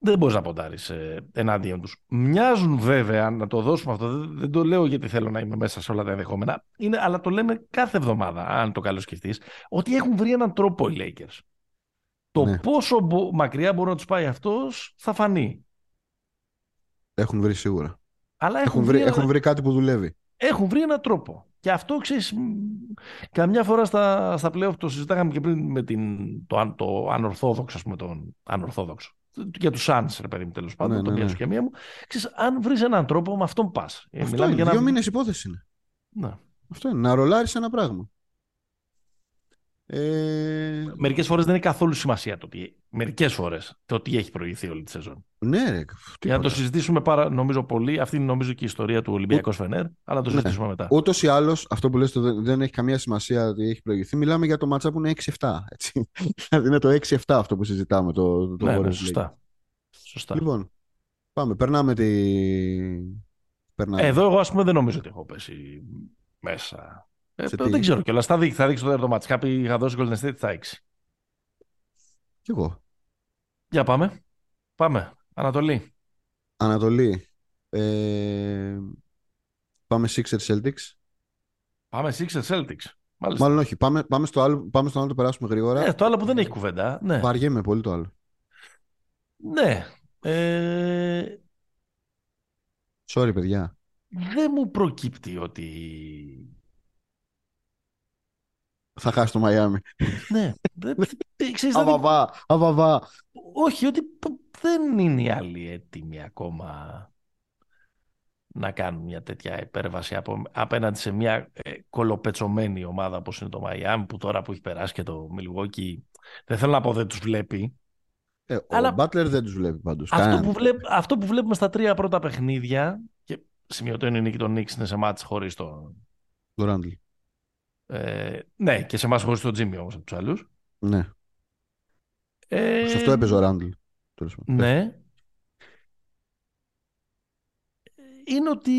Δεν μπορείς να ποντάρεις ε, ενάντιον τους. Μοιάζουν βέβαια, να το δώσουμε αυτό, δεν, δεν το λέω γιατί θέλω να είμαι μέσα σε όλα τα ενδεχόμενα, είναι, αλλά το λέμε κάθε εβδομάδα, αν το καλώς σκεφτείς, ότι έχουν βρει έναν τρόπο οι Lakers. Το Ναι. πόσο μπο- μακριά μπορεί να τους πάει αυτός θα φανεί. Έχουν βρει σίγουρα. Αλλά Έχουν βρει, ένα- έχουν βρει κάτι που δουλεύει. έχουν βρει έναν τρόπο. Και αυτό ξέρεις, μ, καμιά φορά στα, στα playoff το συζητάγαμε και πριν με την, το, αν- το ανορθόδοξο, ας πούμε, τον ανορθόδοξο. Για τους Suns, ρε παιδί μου, τέλος πάντων, Ναι, το ναι, μία ναι. σου και μία μου. Ξέρεις, αν βρεις έναν τρόπο, με αυτόν πας. Ε, Αυτό μιλάμε είναι. για Δύο ένα... μήνες υπόθεση είναι. Ναι. Αυτό είναι. Να ρολάρεις ένα πράγμα. Ε, Μερικές φορές δεν έχει καθόλου σημασία το ότι, μερικές φορές, το ότι έχει προηγηθεί όλη τη σεζόν. ναι, ρε. Για να το τίποτα. συζητήσουμε πάρα, νομίζω πολύ, αυτή είναι νομίζω και η ιστορία του Ολυμπιακού Φενέρ, αλλά να το Ναι. συζητήσουμε μετά. Ούτως ή άλλως, αυτό που λες το δεν, δεν έχει καμία σημασία ότι έχει προηγηθεί. Μιλάμε για το μάτσα που είναι 6-7. Έτσι. δηλαδή είναι το 6-7 αυτό που συζητάμε. Το, το ναι, Warriors ναι, Lakers. σωστά. σωστά. Λοιπόν, πάμε. Περνάμε τη. Περνάμε. Εδώ εγώ ας πούμε δεν νομίζω ότι έχω πέσει μέσα. Ε, Σε δεν τι; ξέρω κιόλας. Θα δείξει, θα δείξει το τέταρτο μάτς. Κάποιοι είχα δώσει Golden State στα 6. Κι εγώ. Για πάμε. Πάμε. Ανατολή. Ανατολή. Ε, πάμε Sixers Celtics. Πάμε Sixers Celtics. Μάλιστα. Μάλλον όχι. Πάμε, πάμε, στο άλλο, πάμε στο άλλο να το περάσουμε γρήγορα. Ε, το άλλο που δεν έχει κουβέντα. Ναι. Βαριέμαι πολύ το άλλο. ναι. Ε, Sorry, παιδιά. δεν μου προκύπτει ότι... Θα χάσει το Μαϊάμι. ναι. δεν, ε, ξέρεις, δηλαδή, Αβαβά, αβαβά. όχι, ότι π- δεν είναι οι άλλοι έτοιμοι ακόμα να κάνουν μια τέτοια υπέρβαση από, απέναντι σε μια ε, κολοπετσωμένη ομάδα όπως είναι το Μαϊάμι που τώρα που έχει περάσει και το Milwaukee δεν θέλω να πω δεν τους βλέπει Ε, ο Αλλά- Butler δεν τους βλέπει πάντως. αυτό Κανέναν. που, βλέπ, αυτό που βλέπουμε στα τρία πρώτα παιχνίδια και σημειωτό είναι η νίκη των Knicks είναι σε μάτς χωρίς το Το Randall. Ε, ναι και σε μάτς χωρίς το Jimmy όμως από τους άλλους Ναι. ε, Σε αυτό έπαιζε ο Randall. Τέλος πάντων. Ναι. Είναι ότι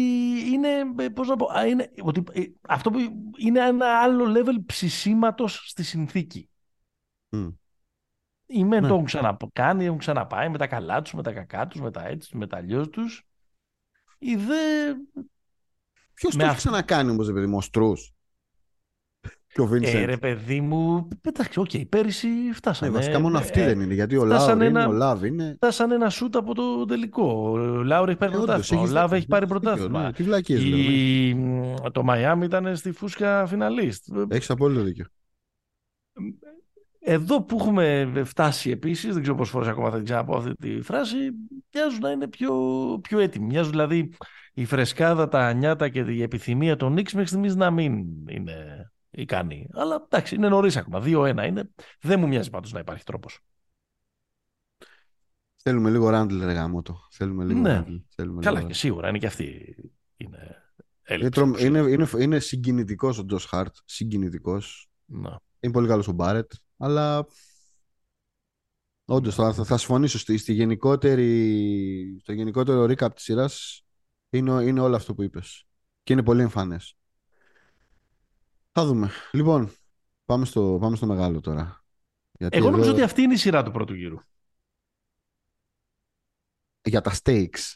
είναι, ε, πώς να πω, α, είναι, ότι, ε, αυτό που είναι ένα άλλο level ψησίματος στη συνθήκη. Μμ. Οι μεν Ναι. το έχουν ξανακάνει, έχουν ξαναπάει με τα καλά τους, με τα κακά τους, με τα έτσι, με τα αλλιώς τους. Οι δε... Ποιος Με το έχει αυτό- ξανακάνει όμως, ρε παιδί μου, ο Στρούς. Και ο Ε, Vincent. ρε παιδί μου, εντάξει, οκ, πέρυσι Ναι, φτάσανε. βασικά μόνο ε, αυτή ε, δεν είναι. Γιατί ο φτάσανε Λάουρ είναι, ένα- ο Λάβ είναι. Φτάσανε ένα σούτ από το τελικό. Ο Λάουρι έχει πάρει Ε, όντως, πρωτάθλημα. Ο έχεις Λάβ δίκιο, έχει πάρει έχεις δίκιο, πρωτάθλημα. ναι. Τι βλακίες λέμε. Η... Το Μαϊάμι ήταν στη φούσκα φιναλίστ. Έχεις απόλυτο δίκιο. Εδώ που έχουμε φτάσει επίσης, δεν ξέρω πόσες φορές ακόμα θα την ξαναπώ αυτή τη φράση, μοιάζουν να είναι πιο, πιο έτοιμοι. Μοιάζουν δηλαδή η φρεσκάδα, τα νιάτα και η επιθυμία των Νίξ μέχρι στιγμής να μην είναι ικανοί. Αλλά εντάξει, είναι νωρίς ακόμα. 2-1 είναι. Δεν μου μοιάζει πάντως να υπάρχει τρόπος. Θέλουμε λίγο Ράντλ, ρε γαμότο. Θέλουμε λίγο Ναι. Randle. Θέλουμε Καλά λίγο και σίγουρα είναι και αυτή είναι Είναι, έλλειψη. τρομ- είναι, είναι, είναι συγκινητικός ο Τζος Χαρτ. Συγκινητικός. Ναι. Είναι πολύ καλός ο Μπάρετ. Αλλά όντως θα, θα, θα συμφωνήσω στη, στη γενικότερη, στο γενικότερο recap της σειράς είναι, είναι όλο αυτό που είπες. Και είναι πολύ εμφανές. Θα δούμε. Λοιπόν, πάμε στο, πάμε στο μεγάλο τώρα. Γιατί Εγώ νομίζω εδώ- ότι αυτή είναι η σειρά του πρώτου γύρου. για τα stakes.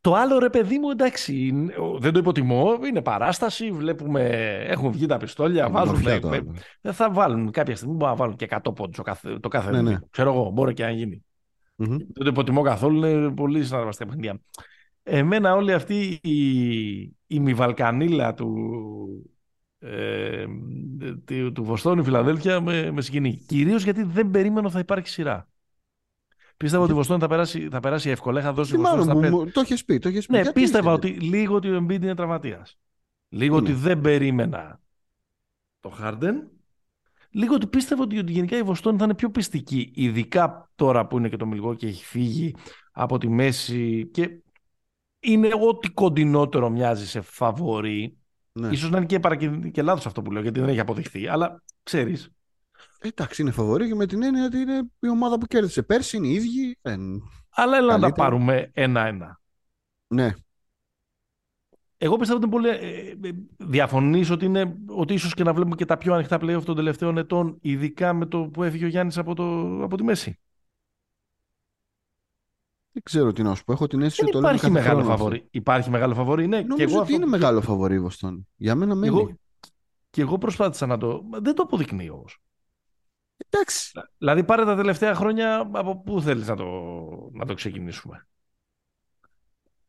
Το άλλο ρε παιδί μου, εντάξει, είναι- δεν το υποτιμώ, είναι παράσταση, βλέπουμε, έχουν βγει τα πιστόλια, βάζουν, Ομορφιά το ε, άλλο. δεν θα βάλουν κάποια στιγμή, μπορεί να βάλουν και 100 πόντους το κάθε, το κάθε Ναι, ναι. δίδυμο. Ξέρω εγώ, μπορεί και να γίνει. Μμμ. Δεν το υποτιμώ καθόλου, είναι πολύ συναρπαστικά παιχνίδια. Εμένα όλη αυτή η, η μηβαλκανίλα του, ε, του, του Βοστόνη Φιλαδέλφια με, με συγκινεί. Κυρίως γιατί δεν περίμενα θα υπάρχει σειρά. Πίστευα ότι η Βοστόνη θα περάσει, θα περάσει εύκολα. Είχα δώσει Τι Βοστόνη μάλλον στα μου, πέντε. μου- το έχεις πει, το έχεις πει. Ναι, Γιατί πίστευα είστε ότι λίγο ότι ο Embiid είναι τραυματίας. Λίγο Είναι. ότι δεν περίμενα το Harden. Λίγο ότι πίστευα ότι γενικά η Βοστόνη θα είναι πιο πιστική. Ειδικά τώρα που είναι και το Μιλγό και έχει φύγει από τη μέση και είναι ό,τι κοντινότερο μοιάζει σε φαβορή. Ναι. Ίσως να είναι και, παρακι... και λάθος αυτό που λέω γιατί δεν έχει αποδειχθεί. Αλλά ξέρεις, Εντάξει, είναι φαβορή και με την έννοια ότι είναι η ομάδα που κέρδισε πέρσι, είναι οι ίδιοι. Ε, αλλά έλα να τα Καλύτερα. πάρουμε ένα-ένα. ναι, Εγώ πιστεύω ότι είναι πολύ. Ε, ε, διαφωνείς ότι, είναι, ότι ίσως και να βλέπουμε και τα πιο ανοιχτά playoff των τελευταίων ετών, ειδικά με το που έφυγε ο Γιάννης από, το, από τη μέση. Δεν ξέρω τι να σου πω. Έχω την αίσθηση Δεν ότι το λέμε υπάρχει κάθε μεγάλο χρόνο αυτό. φαβορή. Υπάρχει μεγάλο φαβορή, ναι. και Νομίζω εγώ, ότι αυτό- είναι μεγάλο φαβορή η Βοστόνη. Για μένα μένει. εγώ, και εγώ προσπάθησα να το. Δεν το αποδεικνύει όμως. Εντάξει. Δηλαδή, πάρε τα τελευταία χρόνια από πού θέλεις να το, να το ξεκινήσουμε.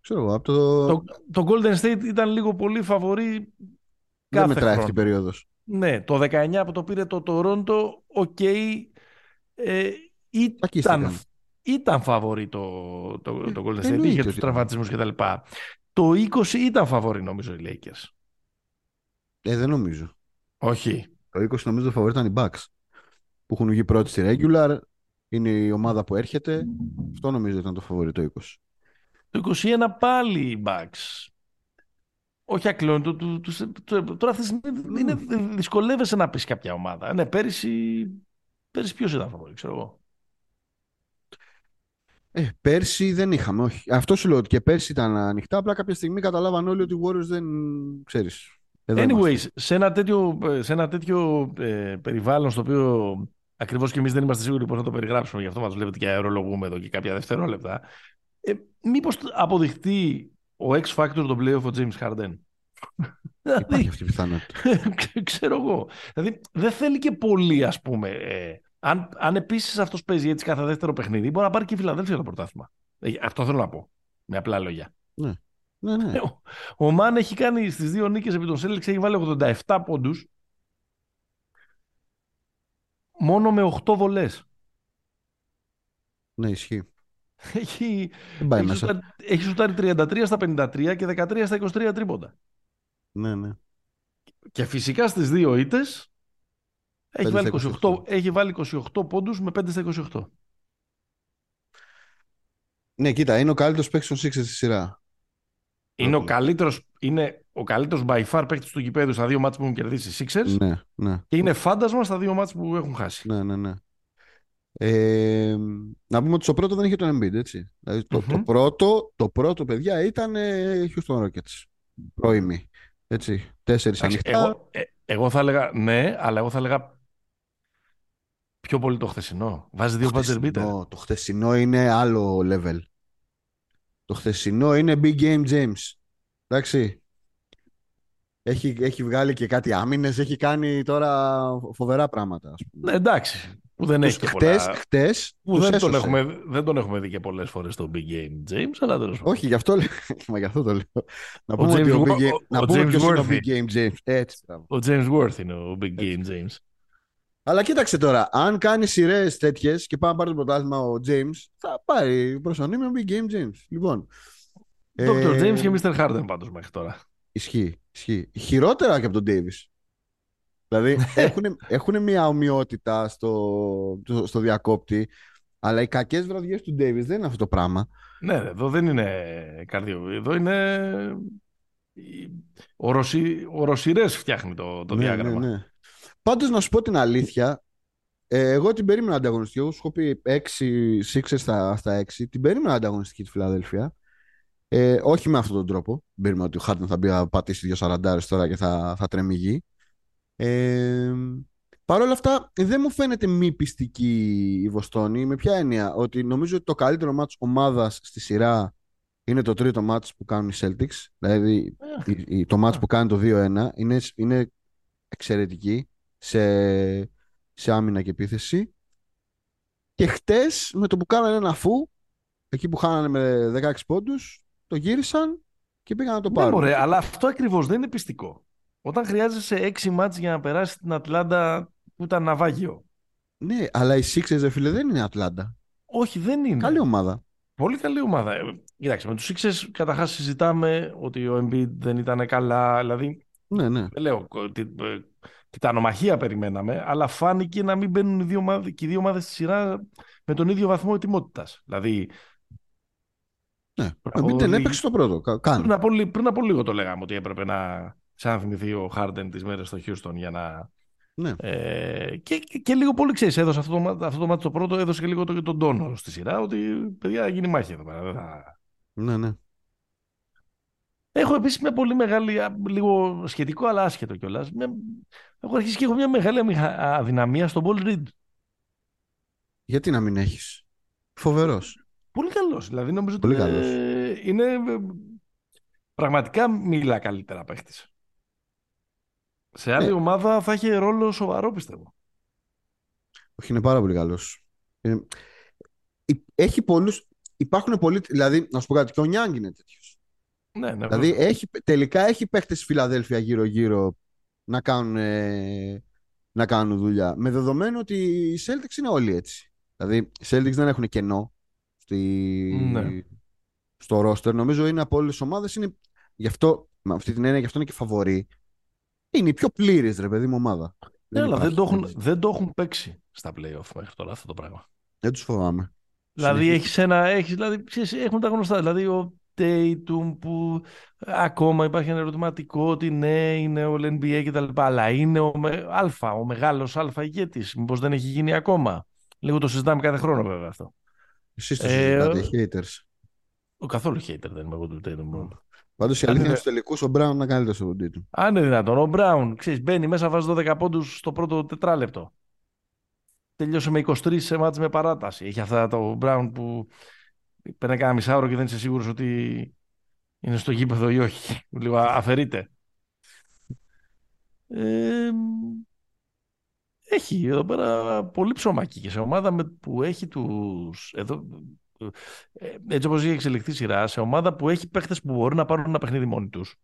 Ξέρω εγώ, από το... Το, το Golden State ήταν λίγο πολύ φαβορή δεν κάθε μετράει αυτή χρόνο. η περίοδος. Ναι, το 19 που το πήρε το Toronto, ok, ε, ήταν, Τσακίστηκαν. Ήταν φαβορή το, το, Ε, το Golden State, εννοείται είχε ότι τους ήταν. τραυματισμούς κτλ. Το 20 ήταν φαβορή νομίζω οι Lakers. Ε, δεν νομίζω. Όχι. Το 20 νομίζω το φαβορή ήταν οι Bucks. Που έχουν βγει πρώτοι στη regular. Είναι η ομάδα που έρχεται. Αυτό νομίζω ήταν το φαβορή το 20. Το 21 πάλι οι Bucks. Όχι ακλόνητο. Του, τους- του- τώρα αυτή τη στιγμή είναι, δυσκολεύεσαι να πεις κάποια ομάδα. Ναι, πέρυσι, πέρυσι ποιος ήταν φαβορή, ξέρω εγώ. Ε, πέρσι δεν είχαμε, όχι. Αυτό σου λέω ότι και πέρσι ήταν ανοιχτά. Απλά κάποια στιγμή καταλάβαν όλοι ότι οι Warriors δεν ξέρεις. Εδώ Anyways, είμαστε. σε ένα τέτοιο, σε ένα τέτοιο ε, περιβάλλον στο οποίο ακριβώς και εμείς δεν είμαστε σίγουροι πώς να το περιγράψουμε, γι' αυτό μας βλέπετε και αερολογούμε εδώ και κάποια δευτερόλεπτα, ε, μήπως αποδειχτεί ο X Factor τον playoff ο James Harden; Υπάρχει δηλαδή, αυτή η πιθανότητα. ξέρω εγώ. Δηλαδή, δεν θέλει και πολύ, ας πούμε. Ε, αν, αν επίσης αυτός παίζει έτσι κάθε δεύτερο παιχνίδι, μπορεί να πάρει και η Φιλαδέλφια το πρωτάθλημα. Ε, αυτό θέλω να πω. Με απλά λόγια. ναι, ναι. Ο, ο Μαν έχει κάνει στις δύο νίκες επί τον Σέλεξ, έχει βάλει 87 πόντους μόνο με 8 βολές. ναι, ισχύει. Έχει, Δεν πάει έχει, μέσα. σουτάρει, έχει σουτάρει 33 στα 53 και 13 στα 23 τρίποντα. Ναι, ναι. Και φυσικά στις δύο ήττες έχει 5 βάλει, στα 28, 28. έχει βάλει 28 πόντους με 5 στα 28. Ναι, κοίτα, είναι ο καλύτερος παίκτης των Sixers στη σειρά. Είναι ο Πρώτο. καλύτερος, είναι ο καλύτερος by far παίκτης του γηπέδου στα δύο μάτς που έχουν κερδίσει οι Sixers Ναι, ναι, και είναι φάντασμα στα δύο μάτς που έχουν χάσει. ναι, ναι, ναι. Ε, να πούμε ότι στο πρώτο δεν είχε τον Embiid, έτσι. Δηλαδή, το, το Μμμ. πρώτο, το πρώτο, παιδιά, ήταν ε, Houston Rockets. Πρώιμη. Έτσι. Τέσσερις Εντάξει, ανοιχτά. εγώ, ε, εγώ θα έλεγα ναι, αλλά εγώ θα έλεγα πιο πολύ το χθεσινό. Βάζει δύο το, buzzer beater. χθεσινό, το χθεσινό είναι άλλο level. Το χθεσινό είναι big game James. Εντάξει. Έχει, έχει βγάλει και κάτι άμυνες, έχει κάνει τώρα φοβερά πράγματα. Ας πούμε. Ναι, εντάξει. Που δεν Τους έχει και χτες, πολλά... χτες Που τους δεν τον, έσωσε. έχουμε, δεν τον έχουμε δει και πολλές φορές στο Big Game James, αλλά τέλος πάντων. Όχι, γι' αυτό, λέω- μα γι' αυτό το λέω. Να Ο πούμε, ότι James ο Wo- Big Game, ο- να ο πούμε James ποιος είναι ο Worthy. Big Game James. Έτσι, μπράβο. Ο James Worth είναι ο Big Game James. Αλλά κοίταξε τώρα, αν κάνεις σειρές τέτοιες και πάει να πάρει το πρωτάθλημα ο James, θα πάρει προσωνύμιο ο Big Game James. Λοιπόν. Dr. ε, James και Mr. Harden πάντως μέχρι τώρα. Ισχύει, ισχύει. Χειρότερα και από τον Davis. Δηλαδή έχουν, έχουν μια ομοιότητα στο, στο, στο διακόπτη, αλλά οι κακές βραδιές του Davis δεν είναι αυτό το πράγμα. Ναι, εδώ δεν είναι καρδιο. Εδώ είναι... Οροσι... Οροσιρές φτιάχνει το, το ναι, διάγραμμα. ναι, ναι. Πάντως να σου πω την αλήθεια, ε, εγώ την περίμενα ανταγωνιστική. Εγώ σου έχω πει 6 Sixers στα, στα 6. Την περίμενα ανταγωνιστική της Φιλαδέλφια. Ε, όχι με αυτόν τον τρόπο. Δεν περίμενα ότι ο Χάρτον θα μπει να πατήσει δύο σαραντάρες τώρα και θα, θα τρέμει γη. Ε, Παρ' όλα αυτά, δεν μου φαίνεται μη πιστική η Βοστόνη. Με ποια έννοια, ότι νομίζω ότι το καλύτερο μάτς ομάδας στη σειρά είναι το τρίτο μάτς που κάνουν οι Celtics. Δηλαδή, Ε, η- η- το μάτς που κάνει το 2-1 είναι, είναι εξαιρετική σε, σε άμυνα και επίθεση. Και χτες με το που κάνανε ένα φου, εκεί που χάνανε με 16 πόντους, το γύρισαν και πήγαν να το Ναι, πάρουν. μωρέ, αλλά αυτό ακριβώς δεν είναι πειστικό. Όταν χρειάζεσαι έξι ματς για να περάσεις την Ατλάντα που ήταν ναυάγιο. Ναι, αλλά οι Sixers, ρε φίλε, δεν είναι Ατλάντα. Όχι, δεν είναι. Καλή ομάδα. Πολύ καλή ομάδα. Ε, Κοιτάξτε, με τους Sixers καταρχάς συζητάμε ότι ο Embiid δεν ήταν καλά. Δηλαδή, Ναι, ναι. δεν λέω ότι ε, τιτανομαχία περιμέναμε, αλλά φάνηκε να μην μπαίνουν οι δύο ομάδες, και οι δύο ομάδες στη σειρά με τον ίδιο βαθμό ετοιμότητας. Δηλαδή, ναι. Πριν Ο από Embiid δεν λίγη- έπαιξε το πρώτο. Κα- Κάνει. πριν από, λι- πριν από λίγο το λέγαμε ότι έπρεπε να σαν θυμηθεί ο Χάρντεν τις μέρες στο Houston για να... Ναι. Ε, και, και, και λίγο πολύ ξέρεις, έδωσε αυτό το, μα- αυτό το μάτι το πρώτο, έδωσε και λίγο το, τον τόνο στη σειρά, ότι παιδιά θα γίνει μάχη εδώ πέρα. δεν θα- Ναι, ναι. Έχω επίσης μια πολύ μεγάλη, α, λίγο σχετικό αλλά άσχετο κιόλας. Έχω αρχίσει και έχω μια μεγάλη αμηχα- αδυναμία στον Paul Reed. Γιατί να μην έχεις; Φοβερός. Πολύ καλός. Δηλαδή νομίζω Πολύ ότι καλός. ε, είναι ε, πραγματικά μίλα καλύτερα παίχτης. Σε άλλη Ναι. ομάδα θα είχε ρόλο σοβαρό πιστεύω. Όχι, είναι πάρα πολύ καλός. Έχει πολλούς. Υπάρχουν πολλοί. Δηλαδή, να σου πω κάτι, και ο Νιάνγκ είναι τέτοιος. Ναι, ναι, Δηλαδή, βέβαια. έχει, τελικά έχει παίχτες στη Φιλαδέλφια γύρω-γύρω να κάνουν, ε, να κάνουν δουλειά. Με δεδομένο ότι οι Celtics είναι όλοι έτσι. Δηλαδή, οι Celtics δεν έχουν κενό στη, Ναι. στο ρόστερ. Νομίζω είναι από όλες τις ομάδες. Είναι... Γι' αυτό, με αυτή την έννοια, γι' αυτό είναι και φαβορή. Είναι η πιο πλήρης, ρε παιδί μου, ομάδα. Ναι, αλλά δεν υπάρχει το, έχουν, έτσι. δεν το έχουν παίξει στα playoff μέχρι τώρα αυτό το πράγμα. Δεν τους φοβάμαι. Δηλαδή, Συνεχίζει. έχεις ένα, έχεις, δηλαδή ξέρεις, έχουν τα γνωστά. Δηλαδή ο Tatum που ακόμα υπάρχει ένα ερωτηματικό ότι ναι, είναι ο NBA και τα λοιπά, αλλά είναι ο με, αλφα, ο μεγάλος αλφα ηγέτης. Μήπως δεν έχει γίνει ακόμα; Λίγο το συζητάμε κάθε χρόνο βέβαια αυτό. Εσείς το Ε, συζητάτε, οι haters. Ο καθόλου hater δεν είμαι εγώ του Tatum. Πάντως η αν αλήθεια είναι είναι- στους τελικούς ο Μπράουν να καλύτερο από τον Tatum. Αν είναι δυνατόν, ο Μπράουν, ξέρεις, μπαίνει μέσα, βάζει 12 πόντους στο πρώτο τετράλεπτο. Τελειώσε με 23 σε μάτς με παράταση. Έχει αυτά το Μπράουν που παίρνει κάνα μισάωρο και δεν είσαι σίγουρος ότι είναι στο γήπεδο ή όχι. Λίγο αφαιρείται. Ε, έχει εδώ πέρα πολύ ψωμάκι και σε ομάδα με, που έχει τους... Εδώ, ε, έτσι όπως έχει εξελιχθεί η σειρά, σε ομάδα που έχει παίχτες που μπορούν να πάρουν ένα παιχνίδι μόνοι τους.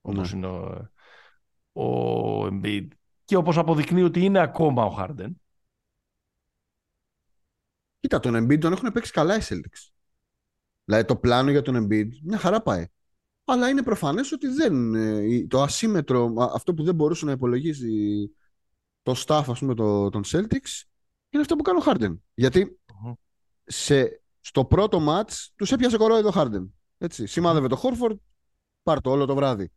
Όπως Ναι. είναι ο, ο Embiid. Και όπως αποδεικνύει ότι είναι ακόμα ο Harden. Κοίτα, τον Embiid τον έχουν παίξει καλά οι Celtics. Δηλαδή το πλάνο για τον Embiid μια χαρά πάει. Αλλά είναι προφανές ότι δεν, ε, το ασύμετρο, α- αυτό που δεν μπορούσε να υπολογίσει το staff ας πούμε το, των Celtics είναι αυτό που κάνει ο Harden. Γιατί Μμμ. σε, στο πρώτο match τους έπιασε κορόιδο ο Harden. Έτσι, σημάδευε το Horford, πάρ' το όλο το βράδυ.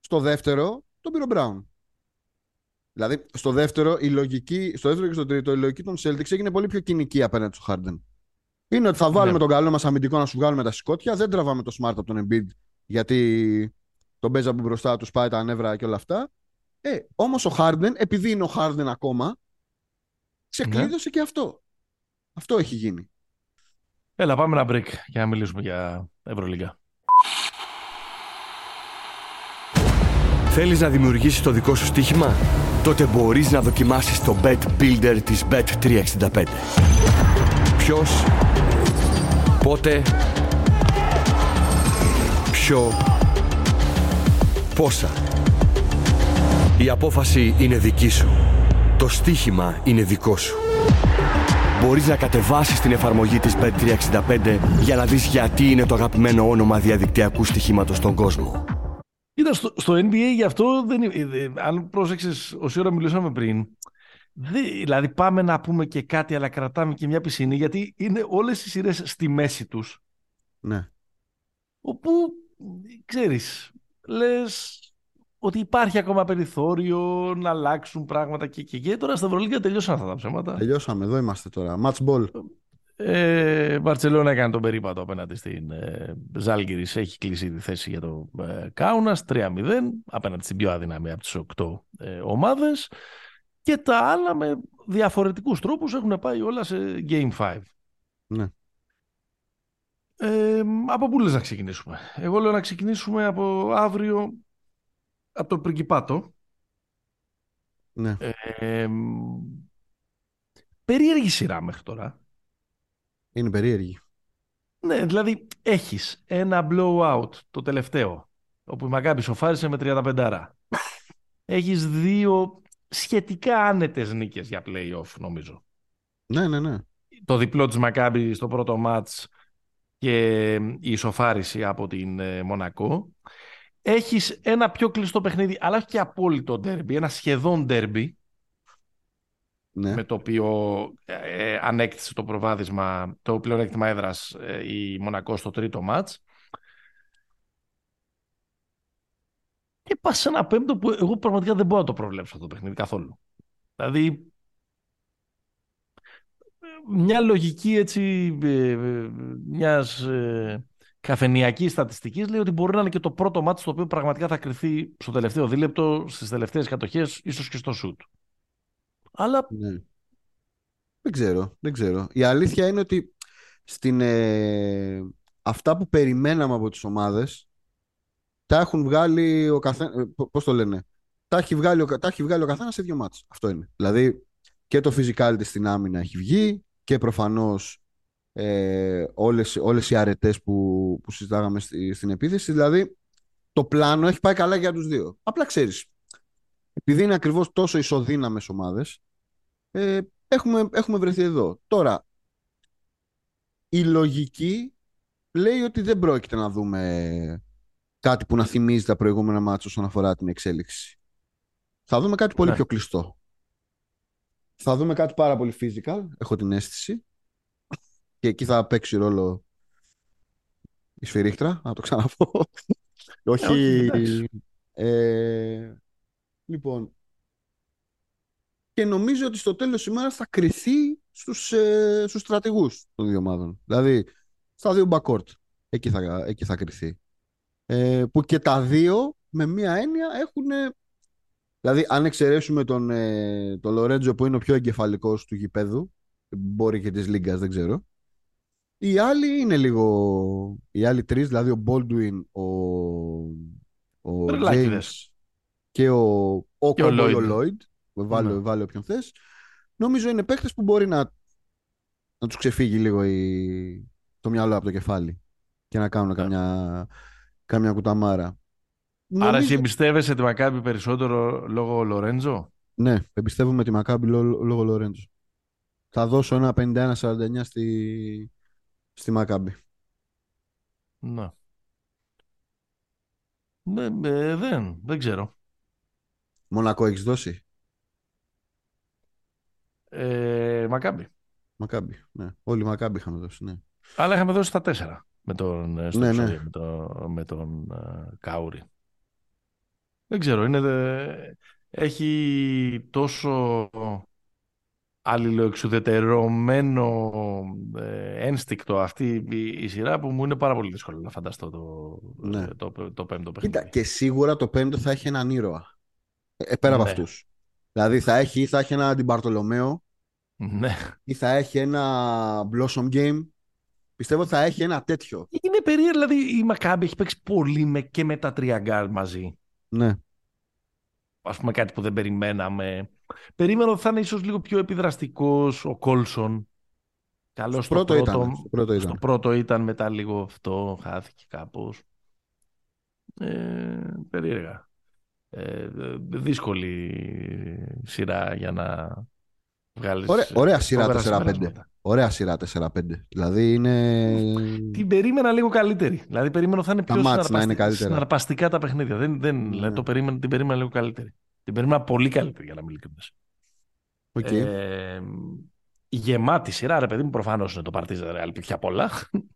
Στο δεύτερο, τον πήρε ο Brown. Δηλαδή, στο δεύτερο, η λογική, στο δεύτερο και στο τρίτο, η λογική των Celtics έγινε πολύ πιο κοινική απέναντι στο Harden. Είναι ότι θα βάλουμε Ναι. τον καλό μας αμυντικό να σου βγάλουμε τα σηκώτια, δεν τραβάμε το smart από τον Embiid γιατί τον παίζει από μπροστά τους, πάει τα νεύρα και όλα αυτά. Ε, Όμως ο Harden, επειδή είναι ο Harden ακόμα, ξεκλείδωσε και αυτό. Αυτό έχει γίνει. Έλα, πάμε ένα break για να μιλήσουμε για Ευρωλίγκα. Θέλεις να δημιουργήσεις το δικό σου στοίχημα; Τότε μπορείς να δοκιμάσεις το Bet Builder της Bet365. Ποιος, πότε, ποιο, πόσα. Η απόφαση είναι δική σου. Το στοίχημα είναι δικό σου. Μπορείς να κατεβάσεις την εφαρμογή της Bet365 για να δεις γιατί είναι το αγαπημένο όνομα διαδικτυακού στοιχήματος στον κόσμο. Κοίτα, στο, στο NBA γι' αυτό δεν είναι. ε, ε, Αν πρόσεξες, όση ώρα μιλούσαμε πριν, δεν- δηλαδή πάμε να πούμε και κάτι, αλλά κρατάμε και μια πισίνη, γιατί είναι όλες οι σειρές στη μέση τους, Ναι. όπου ξέρεις, λες ότι υπάρχει ακόμα περιθώριο να αλλάξουν πράγματα και και, και. Τώρα στα Ευρωλίγκα τελειώσαν αυτά τα ψέματα. Τελειώσαμε, εδώ είμαστε τώρα. Match ball. Ε, Μπαρτσελώνα έκανε τον περίπατο απέναντι στην ε, Ζάλγκυρης. Έχει κλείσει τη θέση για το ε, Κάουνας 3-0 απέναντι στην πιο αδυναμία από τις 8 ε, ομάδες και τα άλλα με διαφορετικούς τρόπους έχουν πάει όλα σε Game 5. Ναι. Ε, από πού λες να ξεκινήσουμε; Εγώ λέω να ξεκινήσουμε από αύριο από το Πριγκιπάτο. Ναι. Ε, περίεργη σειρά μέχρι τώρα. Είναι περίεργη. Ναι, δηλαδή έχεις ένα blowout το τελευταίο, όπου η Μακάμπη σοφάρισε με 35. Έχεις δύο σχετικά άνετες νίκες για play-off, νομίζω. Ναι, ναι, ναι. το διπλό της Μακάμπη στο πρώτο μάτς και η ισοφάριση από την ε, Μονακό. Έχεις ένα πιο κλειστό παιχνίδι, αλλά όχι και απόλυτο ντέρμπι, ένα σχεδόν ντέρμπι, Ναι. με το οποίο ε, ανέκτησε το προβάδισμα, το πλεονέκτημα έδρας ε, η Μονακό στο τρίτο μάτς. Και πας σε ένα πέμπτο που εγώ πραγματικά δεν μπορώ να το προβλέψω αυτό το παιχνίδι καθόλου. Δηλαδή, μια λογική έτσι, ε, ε, μιας ε, καφενιακής στατιστικής λέει ότι μπορεί να είναι και το πρώτο μάτι το οποίο πραγματικά θα κρυθεί στο τελευταίο δίλεπτο, στις τελευταίες κατοχές, ίσως και στο σουτ. Αλλά Ναι. Δεν ξέρω, δεν ξέρω. Η αλήθεια είναι ότι στην, ε, αυτά που περιμέναμε από τις ομάδες τα έχουν βγάλει ο καθένας, πώς το λένε, τα έχει βγάλει, ο, κα- τα έχει βγάλει ο καθένας σε δύο μάτς. Αυτό είναι. Δηλαδή και το physicality στην άμυνα έχει βγει και προφανώς ε, όλες, όλες οι αρετές που, που συζητάγαμε στη- στην επίθεση. Δηλαδή το πλάνο έχει πάει καλά για τους δύο. Απλά ξέρεις, επειδή είναι ακριβώς τόσο ισοδύναμες ομάδες, ε, έχουμε, έχουμε βρεθεί εδώ. Τώρα, η λογική λέει ότι δεν πρόκειται να δούμε κάτι που να θυμίζει τα προηγούμενα μάτια όσον αφορά την εξέλιξη. Θα δούμε κάτι πολύ Ναι. πιο κλειστό. Θα δούμε κάτι πάρα πολύ physical, έχω την αίσθηση. Και εκεί θα παίξει ρόλο η σφυρίχτρα, να το ξαναπώ. Όχι... όχι, εντάξει. ε, λοιπόν, και νομίζω ότι στο τέλος της ημέρας θα κριθεί στους, ε, στους στρατηγούς των δύο ομάδων. Δηλαδή, στα δύο backcourt. Εκεί θα, εκεί θα κριθεί. Ε, που και τα δύο, με μία έννοια, έχουν... Δηλαδή, αν εξαιρέσουμε τον, ε, τον Λορέντζο που είναι ο πιο εγκεφαλικός του γηπέδου, μπορεί και της Λίγκας, δεν ξέρω. Οι άλλοι είναι λίγο... Οι άλλοι τρεις, δηλαδή ο Baldwin, ο, ο James Τρελάκιδες. και ο, ο Και ο Κόμπολ, ο Lloyd. Lloyd, βάλε, Ναι. βάλε όποιον θες, νομίζω είναι παίχτες που μπορεί να, να τους ξεφύγει λίγο η, το μυαλό από το κεφάλι και να κάνουν Ναι. καμιά, καμιά κουταμάρα. Άρα Νομίζω- εσύ εμπιστεύεσαι τη Μακάμπη περισσότερο λόγω Λορέντζο; Ναι, εμπιστεύομαι τη Μακάμπη λό- λόγω Λορέντζο. Θα δώσω ένα 51-49 στη, στη Μακάμπη. Ναι. Ναι, ε, δεν, δεν ξέρω. Μονακό έχεις δώσει; Ε, Μακάμπη. Μακάμπη, ναι. Όλοι Μακάμπη είχαμε δώσει, ναι. Αλλά είχαμε δώσει τα τέσσερα με τον, ε, στο Ναι, επεισόδιο ναι. με, το, με τον ε, Κάουρη. Δεν ξέρω, είναι, δε- έχει τόσο αλληλοεξουδετερωμένο ε, ένστικτο αυτή η, η σειρά που μου είναι πάρα πολύ δύσκολο να φανταστώ το, Ναι. ε, το, το, πέμπτο παιχνίδι. Κοίτα, και σίγουρα το πέμπτο θα έχει έναν ήρωα. Ε, πέρα από Ναι. αυτούς. Δηλαδή θα έχει, ή θα έχει ένα Ντιμπαρτολομέο Ναι. ή θα έχει ένα Blossomgame. Πιστεύω θα έχει ένα τέτοιο. Είναι περίεργο, δηλαδή η Μακάμπι έχει παίξει πολύ με, και με τα τρία γκαρντ μαζί. Ναι. ας πούμε κάτι που δεν περιμέναμε. Περίμενα ότι θα είναι ίσως λίγο πιο επιδραστικός ο Κόλσον. Καλό στο Πρώτο πρώτο, ήταν. Στο πρώτο στο ήταν. πρώτο ήταν, μετά λίγο αυτό, χάθηκε κάπως. Ε, περίεργα. Ε, δύσκολη σειρά για να βγάλεις Ωραία, ωραία σειρά φοβερά 4-5. συμπεράσματα. Ωραία σειρά 4-5. Δηλαδή είναι. Την περίμενα λίγο καλύτερη. Δηλαδή περίμενα ότι θα είναι Τα πιο μάτς να συναρπαστι- είναι καλύτερα. συναρπαστικά τα παιχνίδια. Δεν, δεν, Ναι. δηλαδή, το περίμενα, την περίμενα λίγο καλύτερη. Την περίμενα πολύ καλύτερη για να μην ειλικρινές. Οκ. Ε, γεμάτη σειρά, ρε παιδί μου, προφανώς είναι το Παρτίζα Ρεάλ πια πολλά.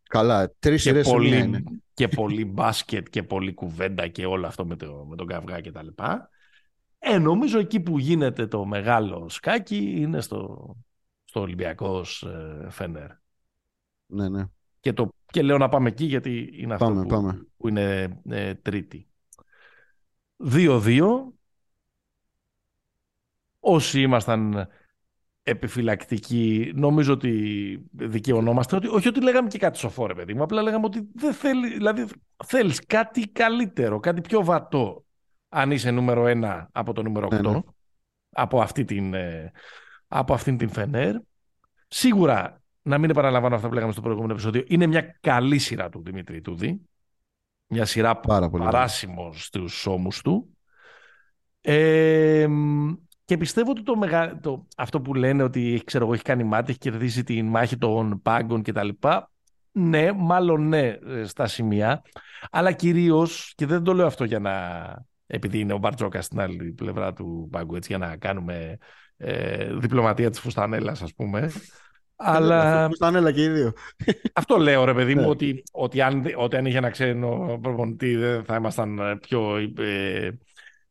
Καλά. Τρεις και, σειρές σε μία είναι. πολύ, και πολύ μπάσκετ και πολύ κουβέντα και όλο αυτό με, το, με τον καυγά και τα λοιπά. Ε, νομίζω εκεί που γίνεται το μεγάλο σκάκι είναι στο, στο Ολυμπιακός ε, Φενέρ. Ναι, ναι. Και, το, και λέω να πάμε εκεί γιατί είναι αυτό Πάμε, που, πάμε. που είναι ε, τρίτη. 2-2. Όσοι ήμασταν επιφυλακτικοί, νομίζω ότι δικαιωνόμαστε. Ότι, όχι ότι λέγαμε και κάτι σοφό, ρε παιδί μου. Απλά λέγαμε ότι δεν θέλει, δηλαδή θέλεις κάτι καλύτερο, κάτι πιο βατό. Αν είσαι νούμερο 1 από το νούμερο 8, Ναι, ναι. από, αυτή την, ε, από αυτήν την Φενέρ. Σίγουρα, να μην επαναλαμβάνω αυτά που λέγαμε στο προηγούμενο επεισόδιο, είναι μια καλή σειρά του Δημήτρη Τούδη. Μια σειρά Πάρα πολύ. παράσιμο στους ώμους του. Ε, Και πιστεύω ότι το μεγα... το... αυτό που λένε ότι ξέρω, εγώ, έχει κάνει μάτι, έχει κερδίσει τη μάχη των πάγκων κτλ. Ναι, μάλλον ναι, ε, στα σημεία. Αλλά κυρίως, και δεν το λέω αυτό για να. Επειδή είναι ο Μπαρτζόκα στην άλλη πλευρά του πάγκου, έτσι, για να κάνουμε ε, διπλωματία της Φουστανέλας, ας πούμε. Αλλά. Φουστανέλα και οι δύο. Αυτό λέω, ρε παιδί μου, ότι, ότι, αν, ότι αν είχε ένα ξένο προπονητή δεν θα ήμασταν πιο ε,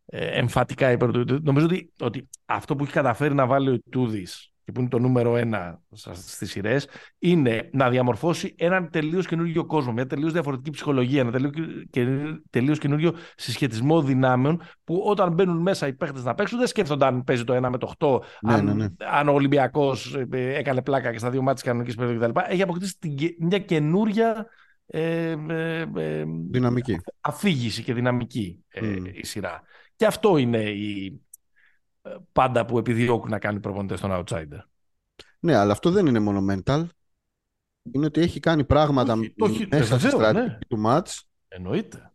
ε, εμφατικά υπέρ του. Νομίζω ότι, ότι αυτό που έχει καταφέρει να βάλει ο Τούδης και που είναι το νούμερο ένα στις σειρές, είναι να διαμορφώσει έναν τελείως καινούργιο κόσμο, μια τελείως διαφορετική ψυχολογία, ένα τελείω καινούργιο συσχετισμό δυνάμεων που όταν μπαίνουν μέσα οι παίχτες να παίξουν δεν σκέφτονται αν παίζει το 1 με το 8, ναι, αν, ναι, ναι. αν ο Ολυμπιακός ε, έκανε πλάκα και στα δύο μάτια κανονικής περίοδο κτλ. Έχει αποκτήσει μια καινούρια ε, ε, ε, δυναμική. αφήγηση και δυναμική ε, η σειρά. Και αυτό είναι η, πάντα που επιδιώκουν να κάνει προπονητές στον outsider. Ναι, αλλά αυτό δεν είναι μόνο mental. Είναι ότι έχει κάνει πράγματα όχι, όχι, μέσα στη στρατηγική ναι. του match. Εννοείται.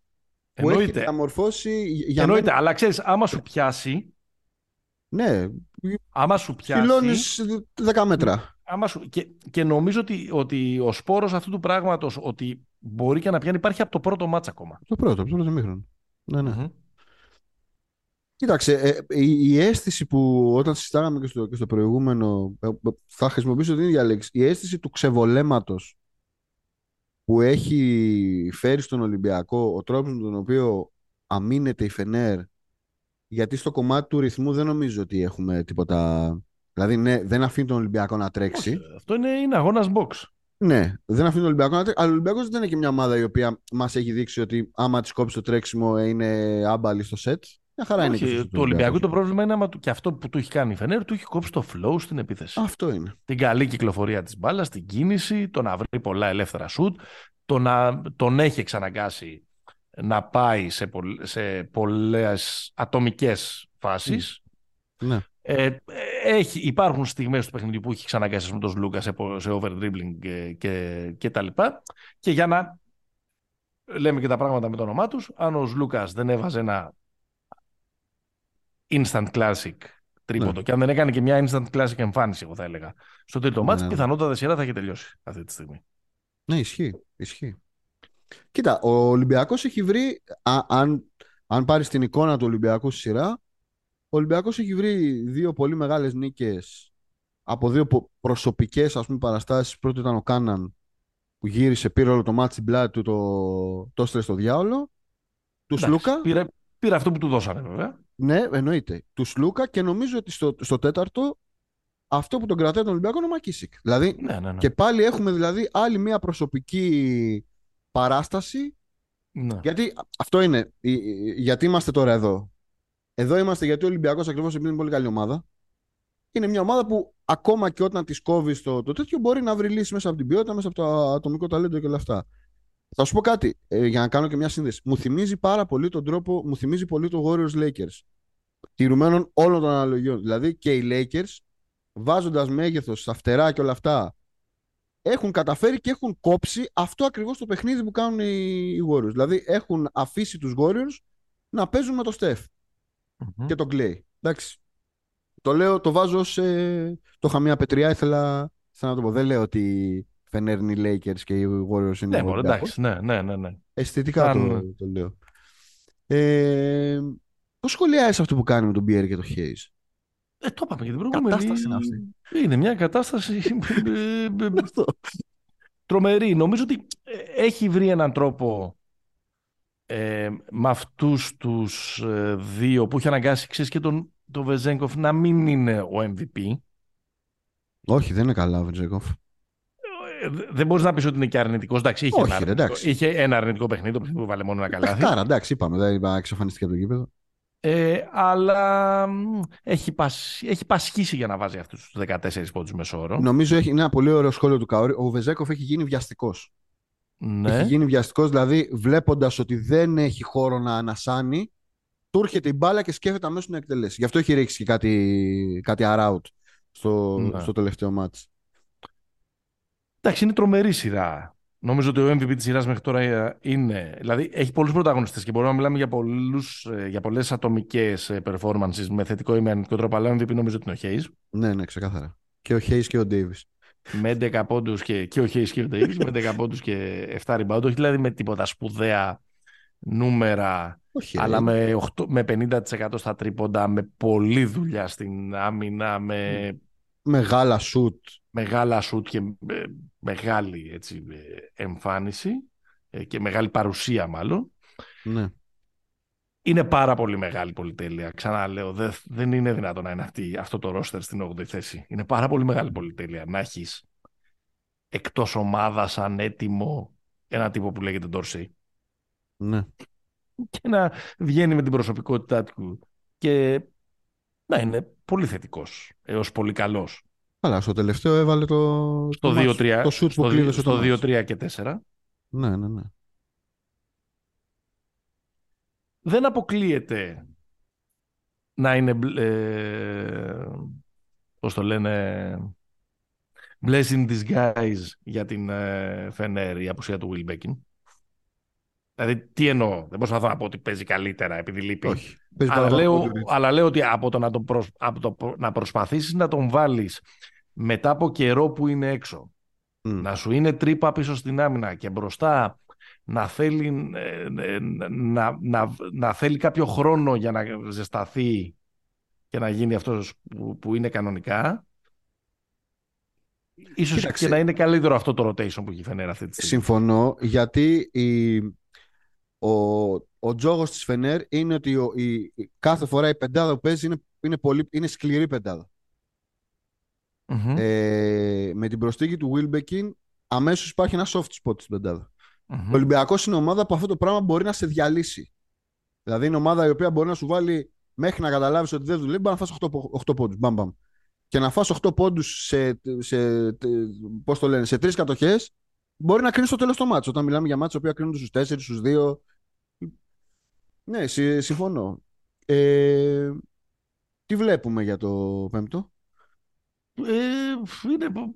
Που Εννοείται. έχει διαμορφώσει. Για Εννοείται, μένα... αλλά ξέρεις, άμα σου πιάσει. Ναι. Άμα σου πιάσει. Δηλώνει 10 μέτρα. Άμα σου... και, και νομίζω ότι, ότι ο σπόρος αυτού του πράγματος ότι μπορεί και να πιάνει υπάρχει από το πρώτο μάτσα ακόμα. Το πρώτο, από το πρώτο μήχρονο. Ναι, ναι. Mm-hmm. Κοίταξε, ε, η, η, αίσθηση που όταν συζητάγαμε και στο, και στο προηγούμενο, ε, θα χρησιμοποιήσω την ίδια λέξη, η αίσθηση του ξεβολέματος που έχει φέρει στον Ολυμπιακό, ο τρόπος με τον οποίο αμήνεται η Φενέρ, γιατί στο κομμάτι του ρυθμού δεν νομίζω ότι έχουμε τίποτα... Δηλαδή, ναι, δεν αφήνει τον Ολυμπιακό να τρέξει. Όχι, αυτό είναι, είναι αγώνας box. Ναι, δεν αφήνει τον Ολυμπιακό να τρέξει. Αλλά ο Ολυμπιακός δεν είναι και μια ομάδα η οποία μας έχει δείξει ότι άμα της κόψει το τρέξιμο είναι άμπαλη στο σετ. Μια χαρά Όχι, είναι. Το Ολυμπιακό το πρόβλημα είναι άμα, και αυτό που του έχει κάνει η Φενέρ, του έχει κόψει το flow στην επίθεση. Αυτό είναι. Την καλή κυκλοφορία της μπάλας, την κίνηση, το να βρει πολλά ελεύθερα σουτ, το να τον έχει εξαναγκάσει να πάει σε, πολλ, σε πολλές ατομικές φάσεις. Ναι. Ε, έχει, υπάρχουν στιγμές του παιχνιδιού που έχει ξαναγκάσει με τον Λούκα σε, σε over-dribbling και, και, και τα λοιπά. Και για να λέμε και τα πράγματα με το όνομά τους, αν ο Λούκας δεν έβαζε ένα instant classic τρίποντο. Ναι. Και αν δεν έκανε και μια instant classic εμφάνιση, εγώ θα έλεγα. Στο τρίτο ναι. μάτι, πιθανότατα σειρά θα έχει τελειώσει αυτή τη στιγμή. Ναι, ισχύει. ισχύει. Κοίτα, ο Ολυμπιακός έχει βρει, α, αν, αν πάρεις την εικόνα του Ολυμπιακού στη σειρά, ο Ολυμπιακός έχει βρει δύο πολύ μεγάλες νίκες από δύο προσωπικές ας πούμε, παραστάσεις. Πρώτο ήταν ο Κάναν που γύρισε, πήρε όλο το μάτι στην πλάτη του, το, το στρε στο διάολο. Τους Σλούκα. Πήρε, πήρε αυτό που του δώσανε βέβαια. Ναι, εννοείται. Τους Σλούκα και νομίζω ότι στο, στο τέταρτο αυτό που τον κρατάει τον Ολυμπιακό είναι ο Μακίσικ. Δηλαδή, ναι, ναι, ναι. και πάλι έχουμε δηλαδή άλλη μια προσωπική παράσταση. Ναι. Γιατί αυτό είναι. Γιατί είμαστε τώρα εδώ. Εδώ είμαστε γιατί ο Ολυμπιακός ακριβώς επειδή είναι πολύ καλή ομάδα. Είναι μια ομάδα που ακόμα και όταν της κόβεις το, το τέτοιο μπορεί να βρει λύση μέσα από την ποιότητα, μέσα από το ατομικό ταλέντο και όλα αυτά. Θα σου πω κάτι, ε, για να κάνω και μια σύνδεση. Μου θυμίζει πάρα πολύ τον τρόπο, μου θυμίζει πολύ το Warriors Lakers. Τηρουμένων όλων των αναλογιών. Δηλαδή και οι Lakers, βάζοντας μέγεθος στα φτερά και όλα αυτά, έχουν καταφέρει και έχουν κόψει αυτό ακριβώς το παιχνίδι που κάνουν οι, Warriors. Δηλαδή έχουν αφήσει τους Warriors να παίζουν με το Steph και τον Clay. Εντάξει. Το λέω, το βάζω σε. Το είχα μια πετριά, ήθελα, να το πω. Δεν λέω ότι φενέρνει οι Lakers και οι Warriors είναι. Ναι, εντάξει, ναι, ναι, ναι. ναι. Αισθητικά το, το λέω. Ε, Πώς σχολιάζεις αυτό που κάνει με τον Pierre και τον Hayes. Ε, το είπαμε και την προηγούμενη. Κατάσταση είναι αυτή. Είναι μια κατάσταση τρομερή. Νομίζω ότι ε, έχει βρει έναν τρόπο ε, με αυτούς τους ε, δύο που έχει αναγκάσει ξέρεις, και τον, τον Βεζέγκοφ να μην είναι ο MVP. Όχι, δεν είναι καλά ο Βεζέγκοφ δεν μπορείς να πεις ότι είναι και αρνητικός. Εντάξει, είχε, Όχι, ένα, αρνητικό, είχε ένα αρνητικό παιχνίδι που βάλε μόνο ένα καλά. Κάρα, εντάξει, είπαμε. Δεν είπα εξαφανιστική από το γήπεδο. Ε, αλλά έχει, πασ, έχει πασχίσει για να βάζει αυτούς τους 14 πόντους μεσόωρο. Νομίζω έχει ένα πολύ ωραίο σχόλιο του Καόρη. Ο Βεζέκοφ έχει γίνει βιαστικός. Ναι. Έχει γίνει βιαστικός, δηλαδή βλέποντας ότι δεν έχει χώρο να ανασάνει, του έρχεται η μπάλα και σκέφτεται αμέσως να εκτελέσει. Γι' αυτό έχει ρίξει και κάτι, κάτι around στο, ναι. στο τελευταίο μάτι. Εντάξει, είναι τρομερή σειρά Νομίζω ότι ο MVP της σειράς μέχρι τώρα ε, είναι. Δηλαδή έχει πολλούς πρωταγωνιστές και μπορούμε να μιλάμε για, πολλούς, ε, για πολλές ατομικές ε, performances με θετικό ή με αρνητικό τρόπο. Αλλά ο MVP νομίζω ότι είναι ο Hayes. Ναι, ναι, ξεκάθαρα. Και ο Hayes και ο Davis. Με 11 πόντους και, και ο Hayes και ο Davis. με 11 πόντους και 7 rebound. Όχι δηλαδή με τίποτα σπουδαία νούμερα. Όχι, αλλά με, 8, με 50% στα τρίποντα, με πολλή δουλειά στην άμυνα, με μεγάλα σουτ. Μεγάλα σουτ και ε, μεγάλη έτσι, ε, εμφάνιση ε, και μεγάλη παρουσία μάλλον. Ναι. Είναι πάρα πολύ μεγάλη πολυτέλεια. Ξαναλέω, δεν, δεν είναι δυνατόν να είναι αυτή, αυτό το ρόστερ στην 8η θέση. Είναι πάρα πολύ μεγάλη πολυτέλεια να έχεις εκτός ομάδας ανέτοιμο ένα τύπο που λέγεται Ντόρσεϊ. Ναι. Και να βγαίνει με την προσωπικότητά του και να είναι πολύ θετικός έως πολύ καλός. Αλλά στο τελευταίο έβαλε το, στο 2-3, το σουτ που κλείδωσε στο 2-3 και 4. Ναι, ναι, ναι. Δεν αποκλείεται να είναι ε, πώς το λένε blessing disguise για την ε, Φενέρ η απουσία του Will Beckin. Δηλαδή, τι εννοώ. Δεν προσπαθώ να πω ότι παίζει καλύτερα επειδή λείπει. Όχι. Αλλά λέω, αλλά λέω ότι από το να, τον προσ... από το... να προσπαθήσεις να τον βάλεις μετά από καιρό που είναι έξω, να σου είναι τρύπα πίσω στην άμυνα και μπροστά να θέλει, ε, ε, να, να, να θέλει κάποιο χρόνο για να ζεσταθεί και να γίνει αυτός που, που είναι κανονικά, ίσως Κοίταξε. και να είναι καλύτερο αυτό το rotation που έχει φανεί αυτή τη στιγμή. Συμφωνώ, γιατί η, ο, ο τζόγος της Φενέρ είναι ότι ο, η, κάθε φορά η πεντάδα που παίζει είναι, είναι, πολύ, είναι σκληρή πεντάδα. Mm-hmm. Ε, με την προστίκη του Wilbekin αμέσως υπάρχει ένα soft spot στην πεντάδα. Mm-hmm. Ο Ολυμπιακός είναι ομάδα που αυτό το πράγμα μπορεί να σε διαλύσει. Δηλαδή είναι ομάδα η οποία μπορεί να σου βάλει μέχρι να καταλάβεις ότι δεν δουλεύει, μπορεί να φας 8, 8 πόντους. Μπαμ, μπαμ. Και να φας 8 πόντους σε, σε, πώς το λένε, σε τρεις κατοχές μπορεί να κρίνεις στο τέλος το μάτσο. Όταν μιλάμε για μάτσο που κρίνονται στους 4, στους 2, ναι, συμφωνώ. Ε, τι βλέπουμε για το πέμπτο; Ε, είναι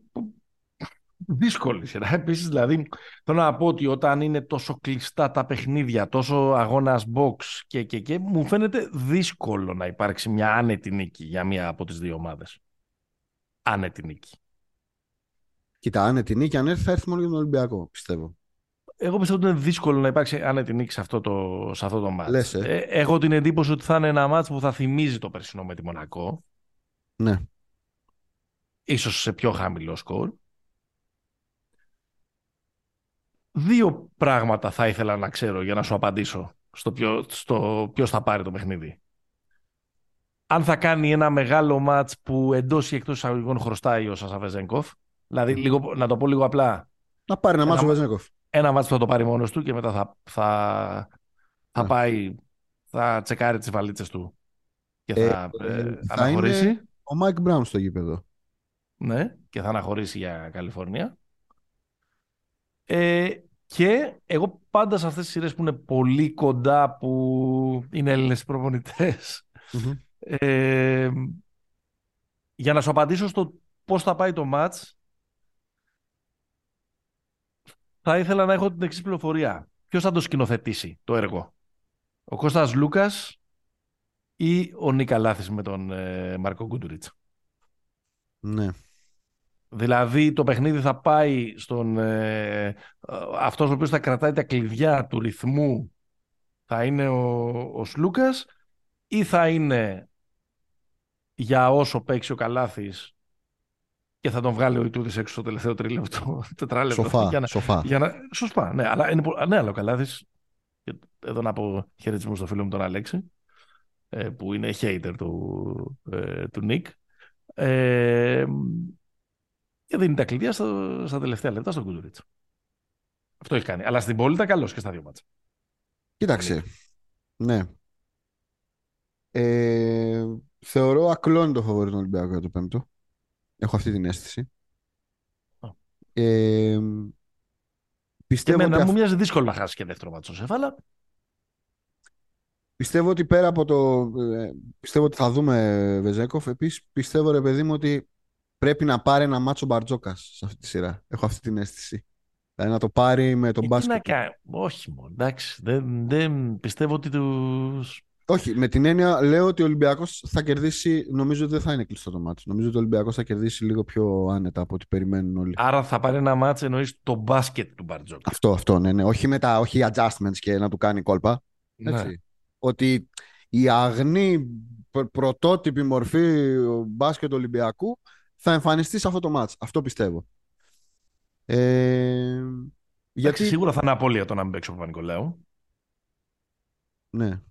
δύσκολη σειρά. Επίσης, δηλαδή, θέλω να πω ότι όταν είναι τόσο κλειστά τα παιχνίδια, τόσο αγώνας box και, και, και μου φαίνεται δύσκολο να υπάρξει μια άνετη νίκη για μία από τις δύο ομάδες. Άνετη νίκη. Κοίτα, άνετη νίκη, αν έρθει, θα έρθει μόνο για τον Ολυμπιακό, πιστεύω. Εγώ πιστεύω ότι είναι δύσκολο να υπάρξει άνετη νίκη σε αυτό το, σε αυτό το μάτς. Λες, ε. Ε, έχω την εντύπωση ότι θα είναι ένα μάτς που θα θυμίζει το περσινό με τη Μονακό. Ναι. Ίσως σε πιο χαμηλό σκορ. Δύο πράγματα θα ήθελα να ξέρω για να σου απαντήσω στο, ποιο, στο ποιος θα πάρει το παιχνίδι. Αν θα κάνει ένα μεγάλο μάτς που εντός ή εκτός εισαγωγικών χρωστάει ο Σασαβεζέγκοφ. Δηλαδή, λίγο, να το πω λίγο απλά. Να πάρει ένα, ένα μάτς ο Βεζέγκοφ ένα μάτι θα το πάρει μόνος του και μετά θα, θα, θα ναι. πάει, θα τσεκάρει τις βαλίτσες του και θα, ε, ε, ε θα αναχωρήσει. Είναι ο Μάικ Μπράουν στο γήπεδο. Ναι, και θα αναχωρήσει για Καλιφόρνια. Ε, και εγώ πάντα σε αυτές τις σειρές που είναι πολύ κοντά που είναι Έλληνες ε, για να σου απαντήσω στο πώς θα πάει το ματς θα ήθελα να έχω την εξής πληροφορία. Ποιος θα το σκηνοθετήσει το έργο, Ο Κώστας Λούκας ή ο Νίκα Λάθης με τον ε, Μαρκο Γκούντουριτς. Ναι. Δηλαδή το παιχνίδι θα πάει στον... Ε, αυτός ο οποίος θα κρατάει τα κλειδιά του ρυθμού θα είναι ο, ο Σλούκας ή θα είναι για όσο παίξει ο Καλάθης και θα τον βγάλει ο Ιτούδης έξω στο τελευταίο τρίλεπτο, τετράλεπτο. Σοφά, για να, σοφά. Για να, σωστά, ναι, αλλά, είναι, ναι, αλλά ο Καλάθης, εδώ να πω χαιρετισμό στο φίλο μου τον Αλέξη, ε, που είναι hater του, ε, του Νίκ, ε, και δίνει τα κλειδιά στο, στα τελευταία λεπτά στον Κούτουριτς. Αυτό έχει κάνει. Αλλά στην πόλη ήταν καλός και στα δύο μάτσα. Κοίταξε. Ναι. Ε, θεωρώ ακλόνη το φοβορή του Ολυμπιακού για το πέμπτο. Έχω αυτή την αίσθηση. Ε, πιστεύω ότι... μου μοιάζει δύσκολο να χάσει και δεύτερο μάτσο αλλά... Πιστεύω ότι πέρα από το... Ε, πιστεύω ότι θα δούμε Βεζέκοφ. Επίσης πιστεύω ρε παιδί μου ότι πρέπει να πάρει ένα μάτσο Μπαρτζόκας σε αυτή τη σειρά. Έχω αυτή την αίσθηση. Δηλαδή να το πάρει με τον Ε, τι μπάσκετ. να κάνει. Όχι μόνο, εντάξει. Δεν, δεν πιστεύω ότι τους... Όχι, με την έννοια λέω ότι ο Ολυμπιακός θα κερδίσει. Νομίζω ότι δεν θα είναι κλειστό το μάτι. Νομίζω ότι ο Ολυμπιακός θα κερδίσει λίγο πιο άνετα από ό,τι περιμένουν όλοι. Άρα θα πάρει ένα μάτς εννοείς το μπάσκετ του Μπαρτζόκ. Αυτό, αυτό, ναι, ναι. Όχι με τα όχι adjustments και να του κάνει κόλπα. Έτσι. Ναι. Ότι η αγνή προ- πρωτότυπη μορφή μπάσκετ Ολυμπιακού θα εμφανιστεί σε αυτό το μάτς. Αυτό πιστεύω. Ε, Γιατί... γιατί, Σίγουρα θα είναι απώλεια το να μην παίξει ο Παπα-Νικολάου. ναι.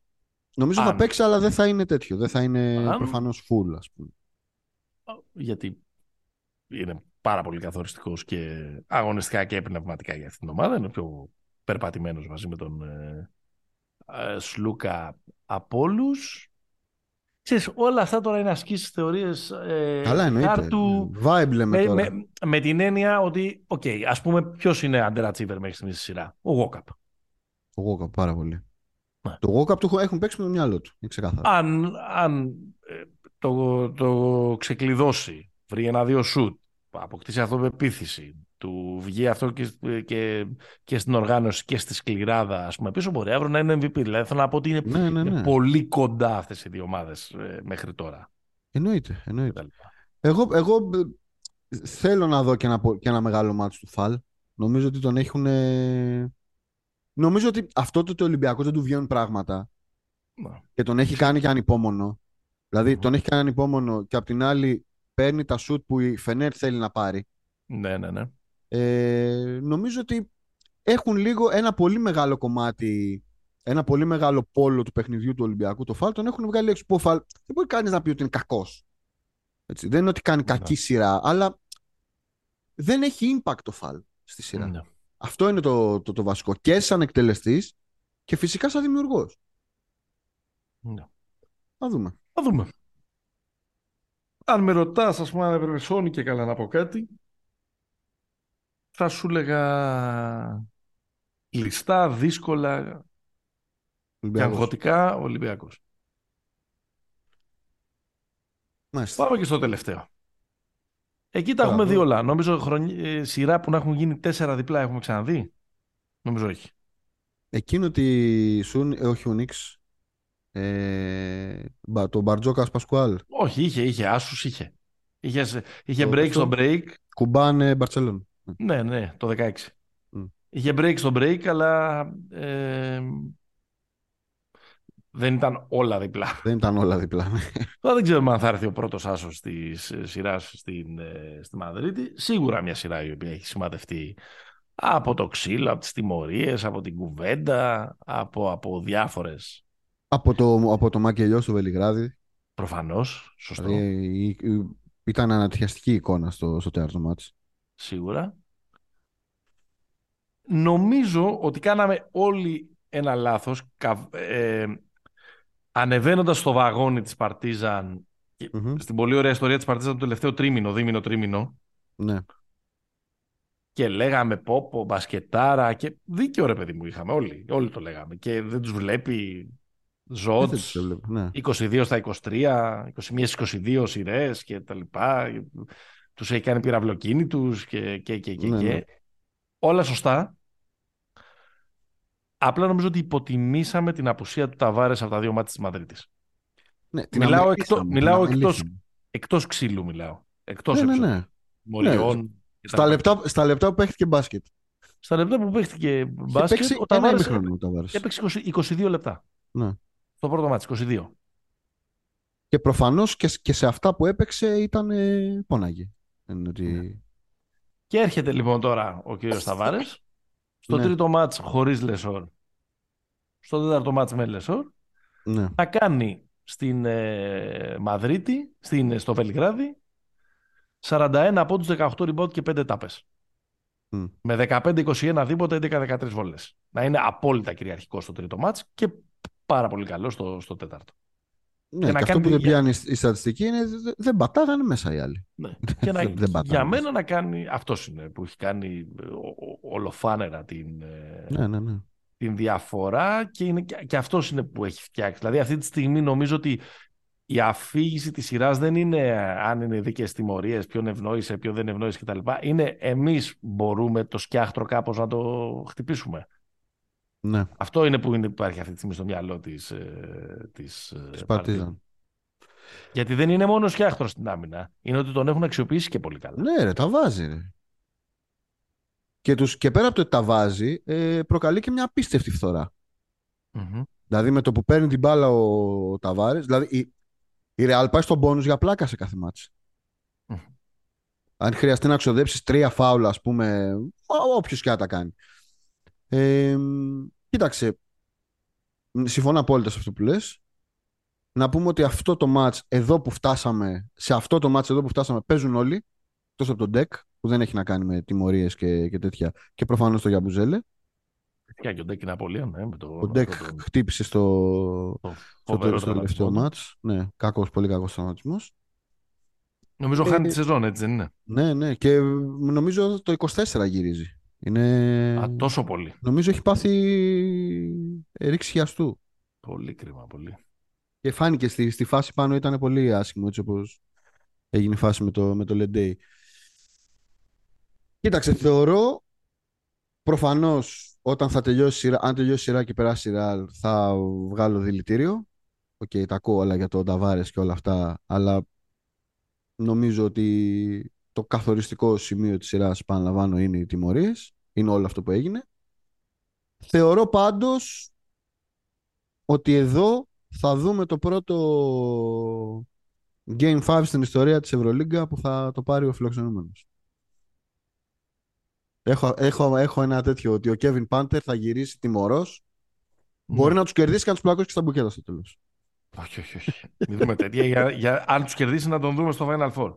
Νομίζω Αν. θα παίξει, αλλά δεν θα είναι τέτοιο. Δεν θα είναι Αν. προφανώς full, ας πούμε. Γιατί είναι πάρα πολύ καθοριστικός και αγωνιστικά και πνευματικά για αυτήν την ομάδα. Είναι ο πιο περπατημένος μαζί με τον ε, ε, Σλούκα από όλους. Ξέρεις, όλα αυτά τώρα είναι ασκήσεις θεωρίες ε, Καλά εννοείται. χάρτου, Vibe λέμε με, τώρα. με, με την έννοια ότι, οκ, ας πούμε, ποιος είναι underachiever μέχρι στιγμής στη σειρά; Ο Γόκαπ. Τον Walkup πάρα πολύ. Ναι. Τον Walkup τον έχουν παίξει με το μυαλό του. Είναι ξεκάθαρο. Αν, αν ε, το, το ξεκλειδώσει, βρει ένα-δύο σουτ, αποκτήσει αυτοπεποίθηση, του βγει αυτό και, και, και στην οργάνωση και στη σκληράδα, ας πούμε, πίσω μπορεί αύριο να είναι MVP. Δηλαδή θέλω να πω ότι είναι, Ναι, ναι, είναι ναι. πολύ κοντά αυτές οι δύο ομάδες ε, μέχρι τώρα. Εννοείται, εννοείται. κτλ. Εγώ, εγώ ε, θέλω να δω και ένα, πο- και ένα μεγάλο μάτσο του Φαλ. Νομίζω ότι τον έχουν. ε, Νομίζω ότι αυτό το, το Ολυμπιακός δεν του βγαίνουν πράγματα Ναι. και τον έχει κάνει και ανυπόμονο. Δηλαδή Μμμ. τον έχει κάνει ανυπόμονο και απ' την άλλη παίρνει τα σουτ που η Φενέρ θέλει να πάρει. Ναι, ναι, ναι. Ε, νομίζω ότι έχουν λίγο ένα πολύ μεγάλο κομμάτι, ένα πολύ μεγάλο πόλο του παιχνιδιού του Ολυμπιακού. Το Φαλ τον έχουν βγάλει έξω. Που ο Φαλ δεν μπορεί κανείς να πει ότι είναι κακός. Δεν είναι ότι κάνει Ναι. κακή σειρά, αλλά δεν έχει impact το Φαλ στη σειρά. Ναι. Αυτό είναι το, το, το βασικό. Και σαν εκτελεστής και φυσικά σαν δημιουργός. Ναι. Θα δούμε. Θα δούμε. Αν με ρωτάς, ας πούμε, αν έπρεπε Sony και καλά να πω κάτι, θα σου λέγα κλειστά, δύσκολα και Ολυμπιακός. αγχωτικά Ολυμπιακός. Μάλιστα. Πάμε και στο τελευταίο. Εκεί τα Καλά, έχουμε δει εδώ. όλα. Νομίζω χρονι... ε, σειρά που να έχουν γίνει τέσσερα διπλά έχουμε ξαναδεί. Νομίζω όχι. Εκείνο ότι Σουν, ε, όχι ο Νίξ, ε, μπα- το Μπαρτζόκα Πασκουάλ, Όχι, είχε, είχε, άσους είχε. Είχε, είχε Το break πόσο; στο break. κουμπάνε Μπαρσελόν. Ναι, ναι, το 16. Μμ. Είχε break στο break, αλλά ε, δεν ήταν όλα διπλά. Δεν ήταν όλα διπλά. ναι. Τώρα δεν ξέρουμε αν θα έρθει ο πρώτος άσος της ε, σειράς στην, ε, στη Μαδρίτη. Σίγουρα μια σειρά η οποία έχει σημαδευτεί από το ξύλο, από τις τιμωρίες, από την κουβέντα, από, από διάφορες. από, το, από το μακελιό στο Βελιγράδι. Προφανώς, σωστό, Δηλαδή, η- η- ήταν ανατριχιαστική εικόνα στο, στο τέταρτο μάτς. Σίγουρα. Νομίζω ότι κάναμε όλοι ένα λάθος κα- ε, ανεβαίνοντας στο βαγόνι της Παρτίζαν και Μμμ. στην πολύ ωραία ιστορία της Παρτίζαν το τελευταίο τρίμηνο, δίμηνο, τρίμηνο Ναι. και λέγαμε πόπο, μπασκετάρα και δίκιο ρε παιδί μου είχαμε όλοι, όλοι το λέγαμε και δεν τους βλέπει Δεν Ζότς, τους έβλεπα, ναι. 22 στα 23, 21 στις 22 σειρές και τα λοιπά. Τους έχει κάνει πυραυλοκίνητους και, και, και, και, Ναι, και. ναι. Όλα σωστά. Απλά νομίζω ότι υποτιμήσαμε την απουσία του Ταβάρες από τα δύο μάτια της Μαδρίτης. Ναι, την Μιλάω αμελήσαμε, εκτό- την μιλάω αμελήσαμε. εκτός- Εκτός ξύλου μιλάω. Εκτός Ναι, ναι, εξω- ναι. μοριών. και τα Στα λοιπά. λεπτά, στα λεπτά που παίχτηκε μπάσκετ. Στα λεπτά που παίχτηκε Είχε μπάσκετ, παίξει ο ένα Ταβάρες ημίχρονο ο Ταβάρες. έπαιξε 20 22 λεπτά. Ναι. Στο πρώτο μάτι, 22. Και προφανώς και, και σε αυτά που έπαιξε ήταν ε, πόναγε. Δεν είναι ότι... Ναι. Και έρχεται λοιπόν τώρα ο κύριος Ταβάρες στο Ναι. τρίτο ματς χωρίς Λεσόρ. Στο τέταρτο ματς με Λεσόρ. Ναι. Να κάνει στην ε, Μαδρίτη, στην, στο Βελιγράδι 41 πόντους 18 rebound και 5 τάπες. Μμ. Με 15-21 δίποντα 11-13 βόλες. Να είναι απόλυτα κυριαρχικός στο τρίτο ματς και πάρα πολύ καλό στο, στο τέταρτο. Ναι, Και και, να αυτό κάνει που δεν για- πιάνει η στατιστική είναι δε- δεν πατάγανε μέσα οι άλλοι. Ναι. Και να, Δεν- δεν πατάνε για μέσα. μένα να κάνει, αυτός είναι που έχει κάνει ε, ο- ο- ολοφάνερα την, ε, Ναι, ναι, ναι. την διαφορά και, είναι, και, και αυτός είναι που έχει φτιάξει. Δηλαδή αυτή τη στιγμή νομίζω ότι η αφήγηση της σειράς δεν είναι αν είναι δίκαιες τιμωρίες, ποιον ευνόησε, ποιον δεν ευνόησε κτλ. Είναι εμείς μπορούμε το σκιάχτρο κάπως να το χτυπήσουμε. Ναι, Αυτό είναι που είναι, υπάρχει αυτή τη στιγμή στο μυαλό της, ε, της, ε, της Παρτίζαν. Παρτίζαν. Γιατί δεν είναι μόνο σκιάχτρος στην άμυνα. Είναι ότι τον έχουν αξιοποιήσει και πολύ καλά. Ναι, ρε, τα βάζει. Ρε. Και, τους, και πέρα από το ότι τα βάζει, ε, προκαλεί και μια απίστευτη φθορά. Μμμ. Δηλαδή με το που παίρνει την μπάλα ο, ο Ταβάρες, δηλαδή η, η Real πάει στον πόνους για πλάκα σε κάθε μάτς. Μμ. Αν χρειαστεί να ξοδέψεις τρία φάουλα, ας πούμε, ό- όποιος και να τα κάνει. Ε, κοίταξε, μ, συμφωνώ απόλυτα σε αυτό που λες. Να πούμε ότι αυτό το μάτς εδώ που φτάσαμε, σε αυτό το μάτς εδώ που φτάσαμε παίζουν όλοι, εκτός από τον Ντεκ, που δεν έχει να κάνει με τιμωρίες και, και τέτοια, και προφανώς το Γιαμπουζέλε. Και ο Ντέκ είναι απολύτω, ναι, με το, Ο με Ντεκ αυτό το- χτύπησε στο, το στο, φοβερό στο τελευταίο τραυματισμό του. μάτς. Ναι, κακός, πολύ κακός τραυματισμός. Νομίζω Ε, χάνει τη σεζόν, έτσι δεν είναι. Ναι, ναι, και νομίζω το 24 γυρίζει. Είναι... Α, τόσο πολύ. Νομίζω έχει πάθει ρήξη χιαστού. Πολύ κρίμα, πολύ. Και φάνηκε στη, στη φάση πάνω ήταν πολύ άσχημο έτσι όπως έγινε η φάση με το, με το Λεντέι. Κοίταξε, θεωρώ προφανώς όταν θα τελειώσει η σειρά, αν τελειώσει η σειρά και περάσει η σειρά θα βγάλω δηλητήριο. Οκ, τα ακούω όλα για τον Ταβάρες και όλα αυτά, αλλά νομίζω ότι το καθοριστικό σημείο της σειράς, επαναλαμβάνω, είναι οι τιμωρίες. Είναι όλο αυτό που έγινε. Θεωρώ πάντως ότι εδώ θα δούμε το πρώτο Game 5 στην ιστορία της Ευρωλίγκα που θα το πάρει ο φιλοξενούμενος. Έχω, έχω, έχω ένα τέτοιο ότι ο Kevin Punter θα γυρίσει τιμωρός. Μπορεί Ναι. να τους κερδίσει και να τους πλακώσει και στα μπουκέτα στο τέλος. Όχι, όχι, όχι. Μην δούμε τέτοια. Για, για, αν τους κερδίσει, να τον δούμε στο Final Four.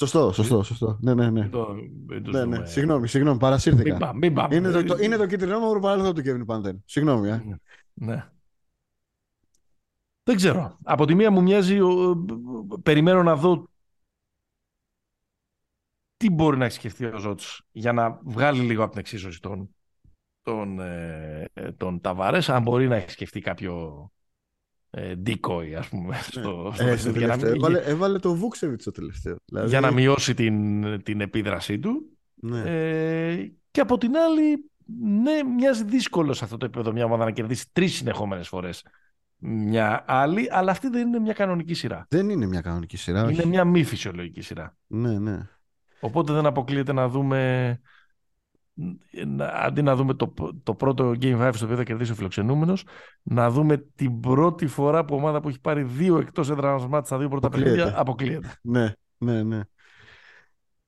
Σωστό, σωστό, σωστό. Ναι, ναι, ναι. Μην το- μην τους ναι, ναι. δούμε. Συγγνώμη, συγγνώμη, Μην παρασύρθηκα. πάμε, μην πάμε. Είναι το, το, είναι το κίτρινο μαύρο παρελθόν του Kevin Panther. Συγγνώμη, ε. Ναι. Δεν ξέρω. Από τη μία μου μοιάζει, ο- περιμένω να δω τι μπορεί να έχει σκεφτεί ο Ζώτς για να βγάλει λίγο από την εξίσωση τον, τον, ε, ε, τον Ταβάρες, αν μπορεί να έχει σκεφτεί κάποιο ε, decoy, ας πούμε, στο, στο Ε, παιχνίδι, στο για, να, τελευταίο. μην- έβαλε, έβαλε το Βούξεβιτ στο τελευταίο. Δηλαδή, για να μειώσει την, την επίδρασή του. ναι. Ε, και από την άλλη, ναι, μοιάζει δύσκολο σε αυτό το επίπεδο μια ομάδα να κερδίσει τρεις συνεχόμενες φορές μια άλλη, αλλά αυτή δεν είναι μια κανονική σειρά. Δεν είναι μια κανονική σειρά. όχι. Είναι μια μη φυσιολογική σειρά. Ναι, ναι. Οπότε δεν αποκλείεται να δούμε. Να- Αντί να δούμε το, το πρώτο Game 5 στο οποίο θα κερδίσει ο φιλοξενούμενος, να δούμε την πρώτη φορά που ομάδα που έχει πάρει δύο εκτός έδρας μάτια στα δύο πρώτα Αποκλείεται. παιχνίδια αποκλείεται. Ναι, ναι, ναι.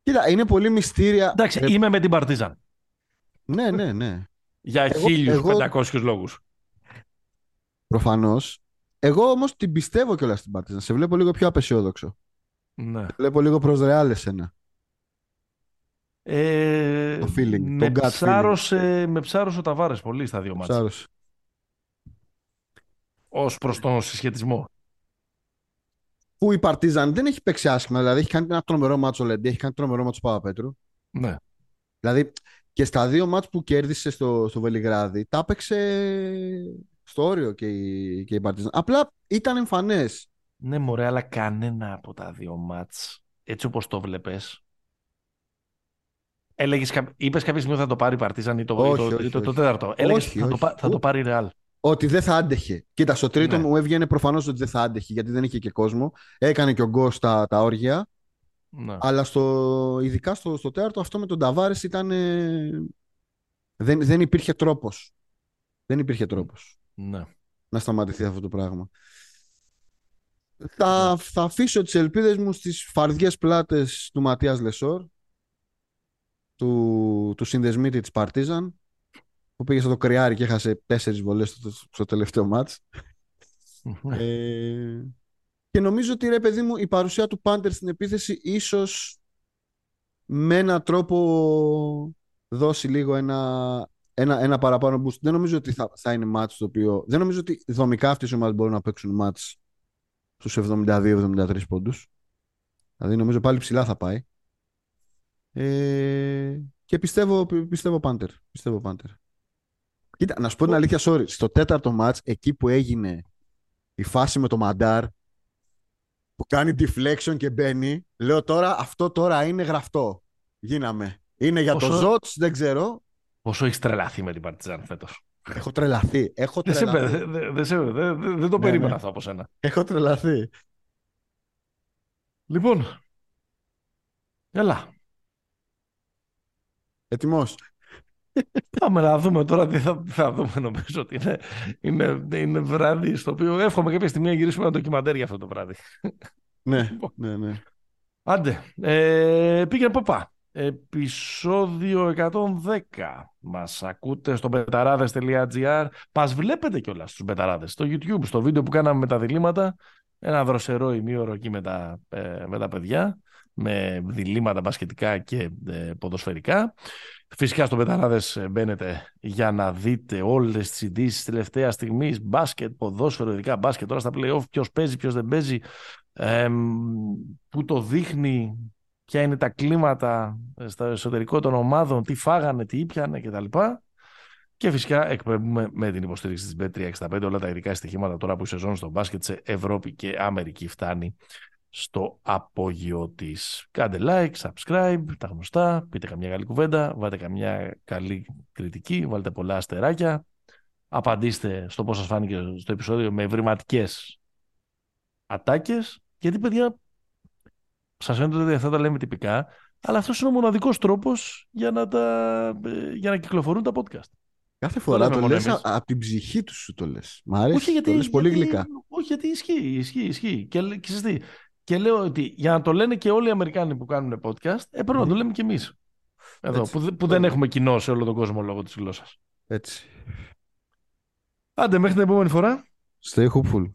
Κοίτα, είναι πολύ μυστήρια. Εντάξει, Ε, είμαι με την Παρτίζαν. Ναι, ναι, ναι. Για Εγώ- 1500 λόγους. Προφανώς. Εγώ όμως την πιστεύω κιόλας στην Παρτίζαν. Σε βλέπω λίγο πιο απεσιόδοξο. Ναι. Σε βλέπω λίγο προς Ρεάλ εσένα. Ε, Το feeling, με, το gut ψάρωσε, με ψάρωσε ο Ταβάρες πολύ στα δύο μάτια. Ψάρωσε. Ως προς τον συσχετισμό. Που η Παρτίζαν δεν έχει παίξει άσχημα. Δηλαδή έχει κάνει ένα τρομερό μάτσο ο Λεντέ, έχει κάνει τρομερό μάτσο ο Παπαπέτρου. Ναι. Δηλαδή και στα δύο μάτς που κέρδισε στο, στο Βελιγράδι, τα έπαιξε στο όριο και η, και η Παρτίζαν. Απλά ήταν εμφανές. Ναι μωρέ, αλλά κανένα από τα δύο μάτς, έτσι όπως το βλέπες, έλεγες, κα- είπες κάποια στιγμή ότι θα το πάρει η Παρτίζαν ή το, ή Όχι, το, όχι, ή το, το όχι. τέταρτο. Έλεγες Όχι, θα, το, όχι. πά- θα το Ο- πάρει η Ρεάλ. Ότι δεν θα άντεχε. Κοίτα, στο τρίτο Ναι. μου έβγαινε προφανώς ότι δεν θα άντεχε γιατί δεν είχε και κόσμο. Έκανε και ο Γκος τα, τα όργια. Ναι. Αλλά στο, ειδικά στο, στο τέταρτο αυτό με τον Ταβάρες ήταν... ε, δεν, δεν υπήρχε τρόπος. Δεν υπήρχε τρόπος ναι. να σταματηθεί αυτό το πράγμα. Θα, θα αφήσω τις ελπίδες μου στις φαρδιές πλάτες του Ματίας Λεσόρ, του, του συνδεσμίτη της Παρτίζαν, που πήγε στο κρυάρι και έχασε τέσσερις βολές στο, στο τελευταίο μάτς. Ε, και νομίζω ότι ρε παιδί μου η παρουσία του Πάντερ στην επίθεση ίσως με έναν τρόπο δώσει λίγο ένα, ένα, ένα παραπάνω boost. Δεν νομίζω ότι θα, θα είναι μάτς το οποίο... Δεν νομίζω ότι δομικά αυτές οι ομάδες μπορούν να παίξουν μάτς στους 72-73 πόντους. Δηλαδή νομίζω πάλι ψηλά θα πάει. Ε, και πιστεύω, πιστεύω Πάντερ. Πιστεύω Πάντερ. Κοίτα, να σου πω την αλήθεια, sorry. Στο τέταρτο μάτς, εκεί που έγινε η φάση με το Μαντάρ που κάνει deflection και μπαίνει. Λέω τώρα, αυτό τώρα είναι γραφτό. Γίναμε. Είναι για το Πόσο- Ζότς, δεν ξέρω. Πόσο έχεις τρελαθεί με την Παρτιζάν φέτος; Έχω τρελαθεί. Έχω Δεν, σε, τρελαθεί. πε- δε- δε σε- δε- δε- δεν το Ναι, περίμενα ναι. αυτό από σένα. Έχω τρελαθεί. Λοιπόν. Έλα. Έτοιμος; Πάμε να δούμε τώρα τι θα, τι θα δούμε. Νομίζω ότι είναι, είναι, είναι βράδυ στο οποίο εύχομαι κάποια στιγμή να γυρίσουμε ένα ντοκιμαντέρ για αυτό το βράδυ. Ναι, ναι, ναι. Άντε, ε, πήγαινε ποπά. Επισόδιο 110. Μας ακούτε στο μπεταράδες.gr. Μας βλέπετε κιόλας στους μπεταράδες. Στο YouTube, στο βίντεο που κάναμε με τα διλήμματα. Ένα δροσερό ημίωρο εκεί με τα, ε, με τα παιδιά. Με διλήμματα μπασκετικά και ε, ποδοσφαιρικά. Φυσικά στο Μπεταράδες ε, μπαίνετε για να δείτε όλες τις ειδήσεις τελευταίας στιγμής. Μπάσκετ, ποδόσφαιρο, ειδικά μπάσκετ. Τώρα στα play-off ποιος παίζει, ποιος δεν παίζει. εμ, που το δείχνει ποια είναι τα κλίματα ε, στο εσωτερικό των ομάδων, τι φάγανε, τι ήπιανε κτλ. Και φυσικά εκπέμπουμε με την υποστήριξη της Bet365 όλα τα ειδικά στοιχήματα τώρα που η σεζόν στο μπάσκετ σε Ευρώπη και Αμερική φτάνει στο απόγειο της. Κάντε like, subscribe, τα γνωστά, πείτε καμιά καλή κουβέντα, βάλτε καμιά καλή κριτική, βάλτε πολλά αστεράκια, απαντήστε στο πώς σας φάνηκε στο επεισόδιο με ευρηματικές ατάκες, γιατί παιδιά σας φαίνεται ότι αυτά τα λέμε τυπικά, αλλά αυτός είναι ο μοναδικός τρόπος για να, τα, ε, για να κυκλοφορούν τα podcast. Κάθε φορά λέμε το μόνο λες εμείς. από την ψυχή τους σου το λες. Μ' αρέσει. όχι γιατί, το λες πολύ γιατί- γλυκά. Όχι γιατί ισχύει, ισχύει, ισχύει. Και, λέ- και, ξέρεις τι, και λέω ότι για να το λένε και όλοι οι Αμερικάνοι που κάνουν podcast, ε, πρέπει να το λέμε και εμείς. Εδώ, Έτσι. που, δε- που δεν έχουμε κοινό σε όλο τον κόσμο λόγω της γλώσσας. Έτσι. Άντε, μέχρι την επόμενη φορά. Stay hopeful.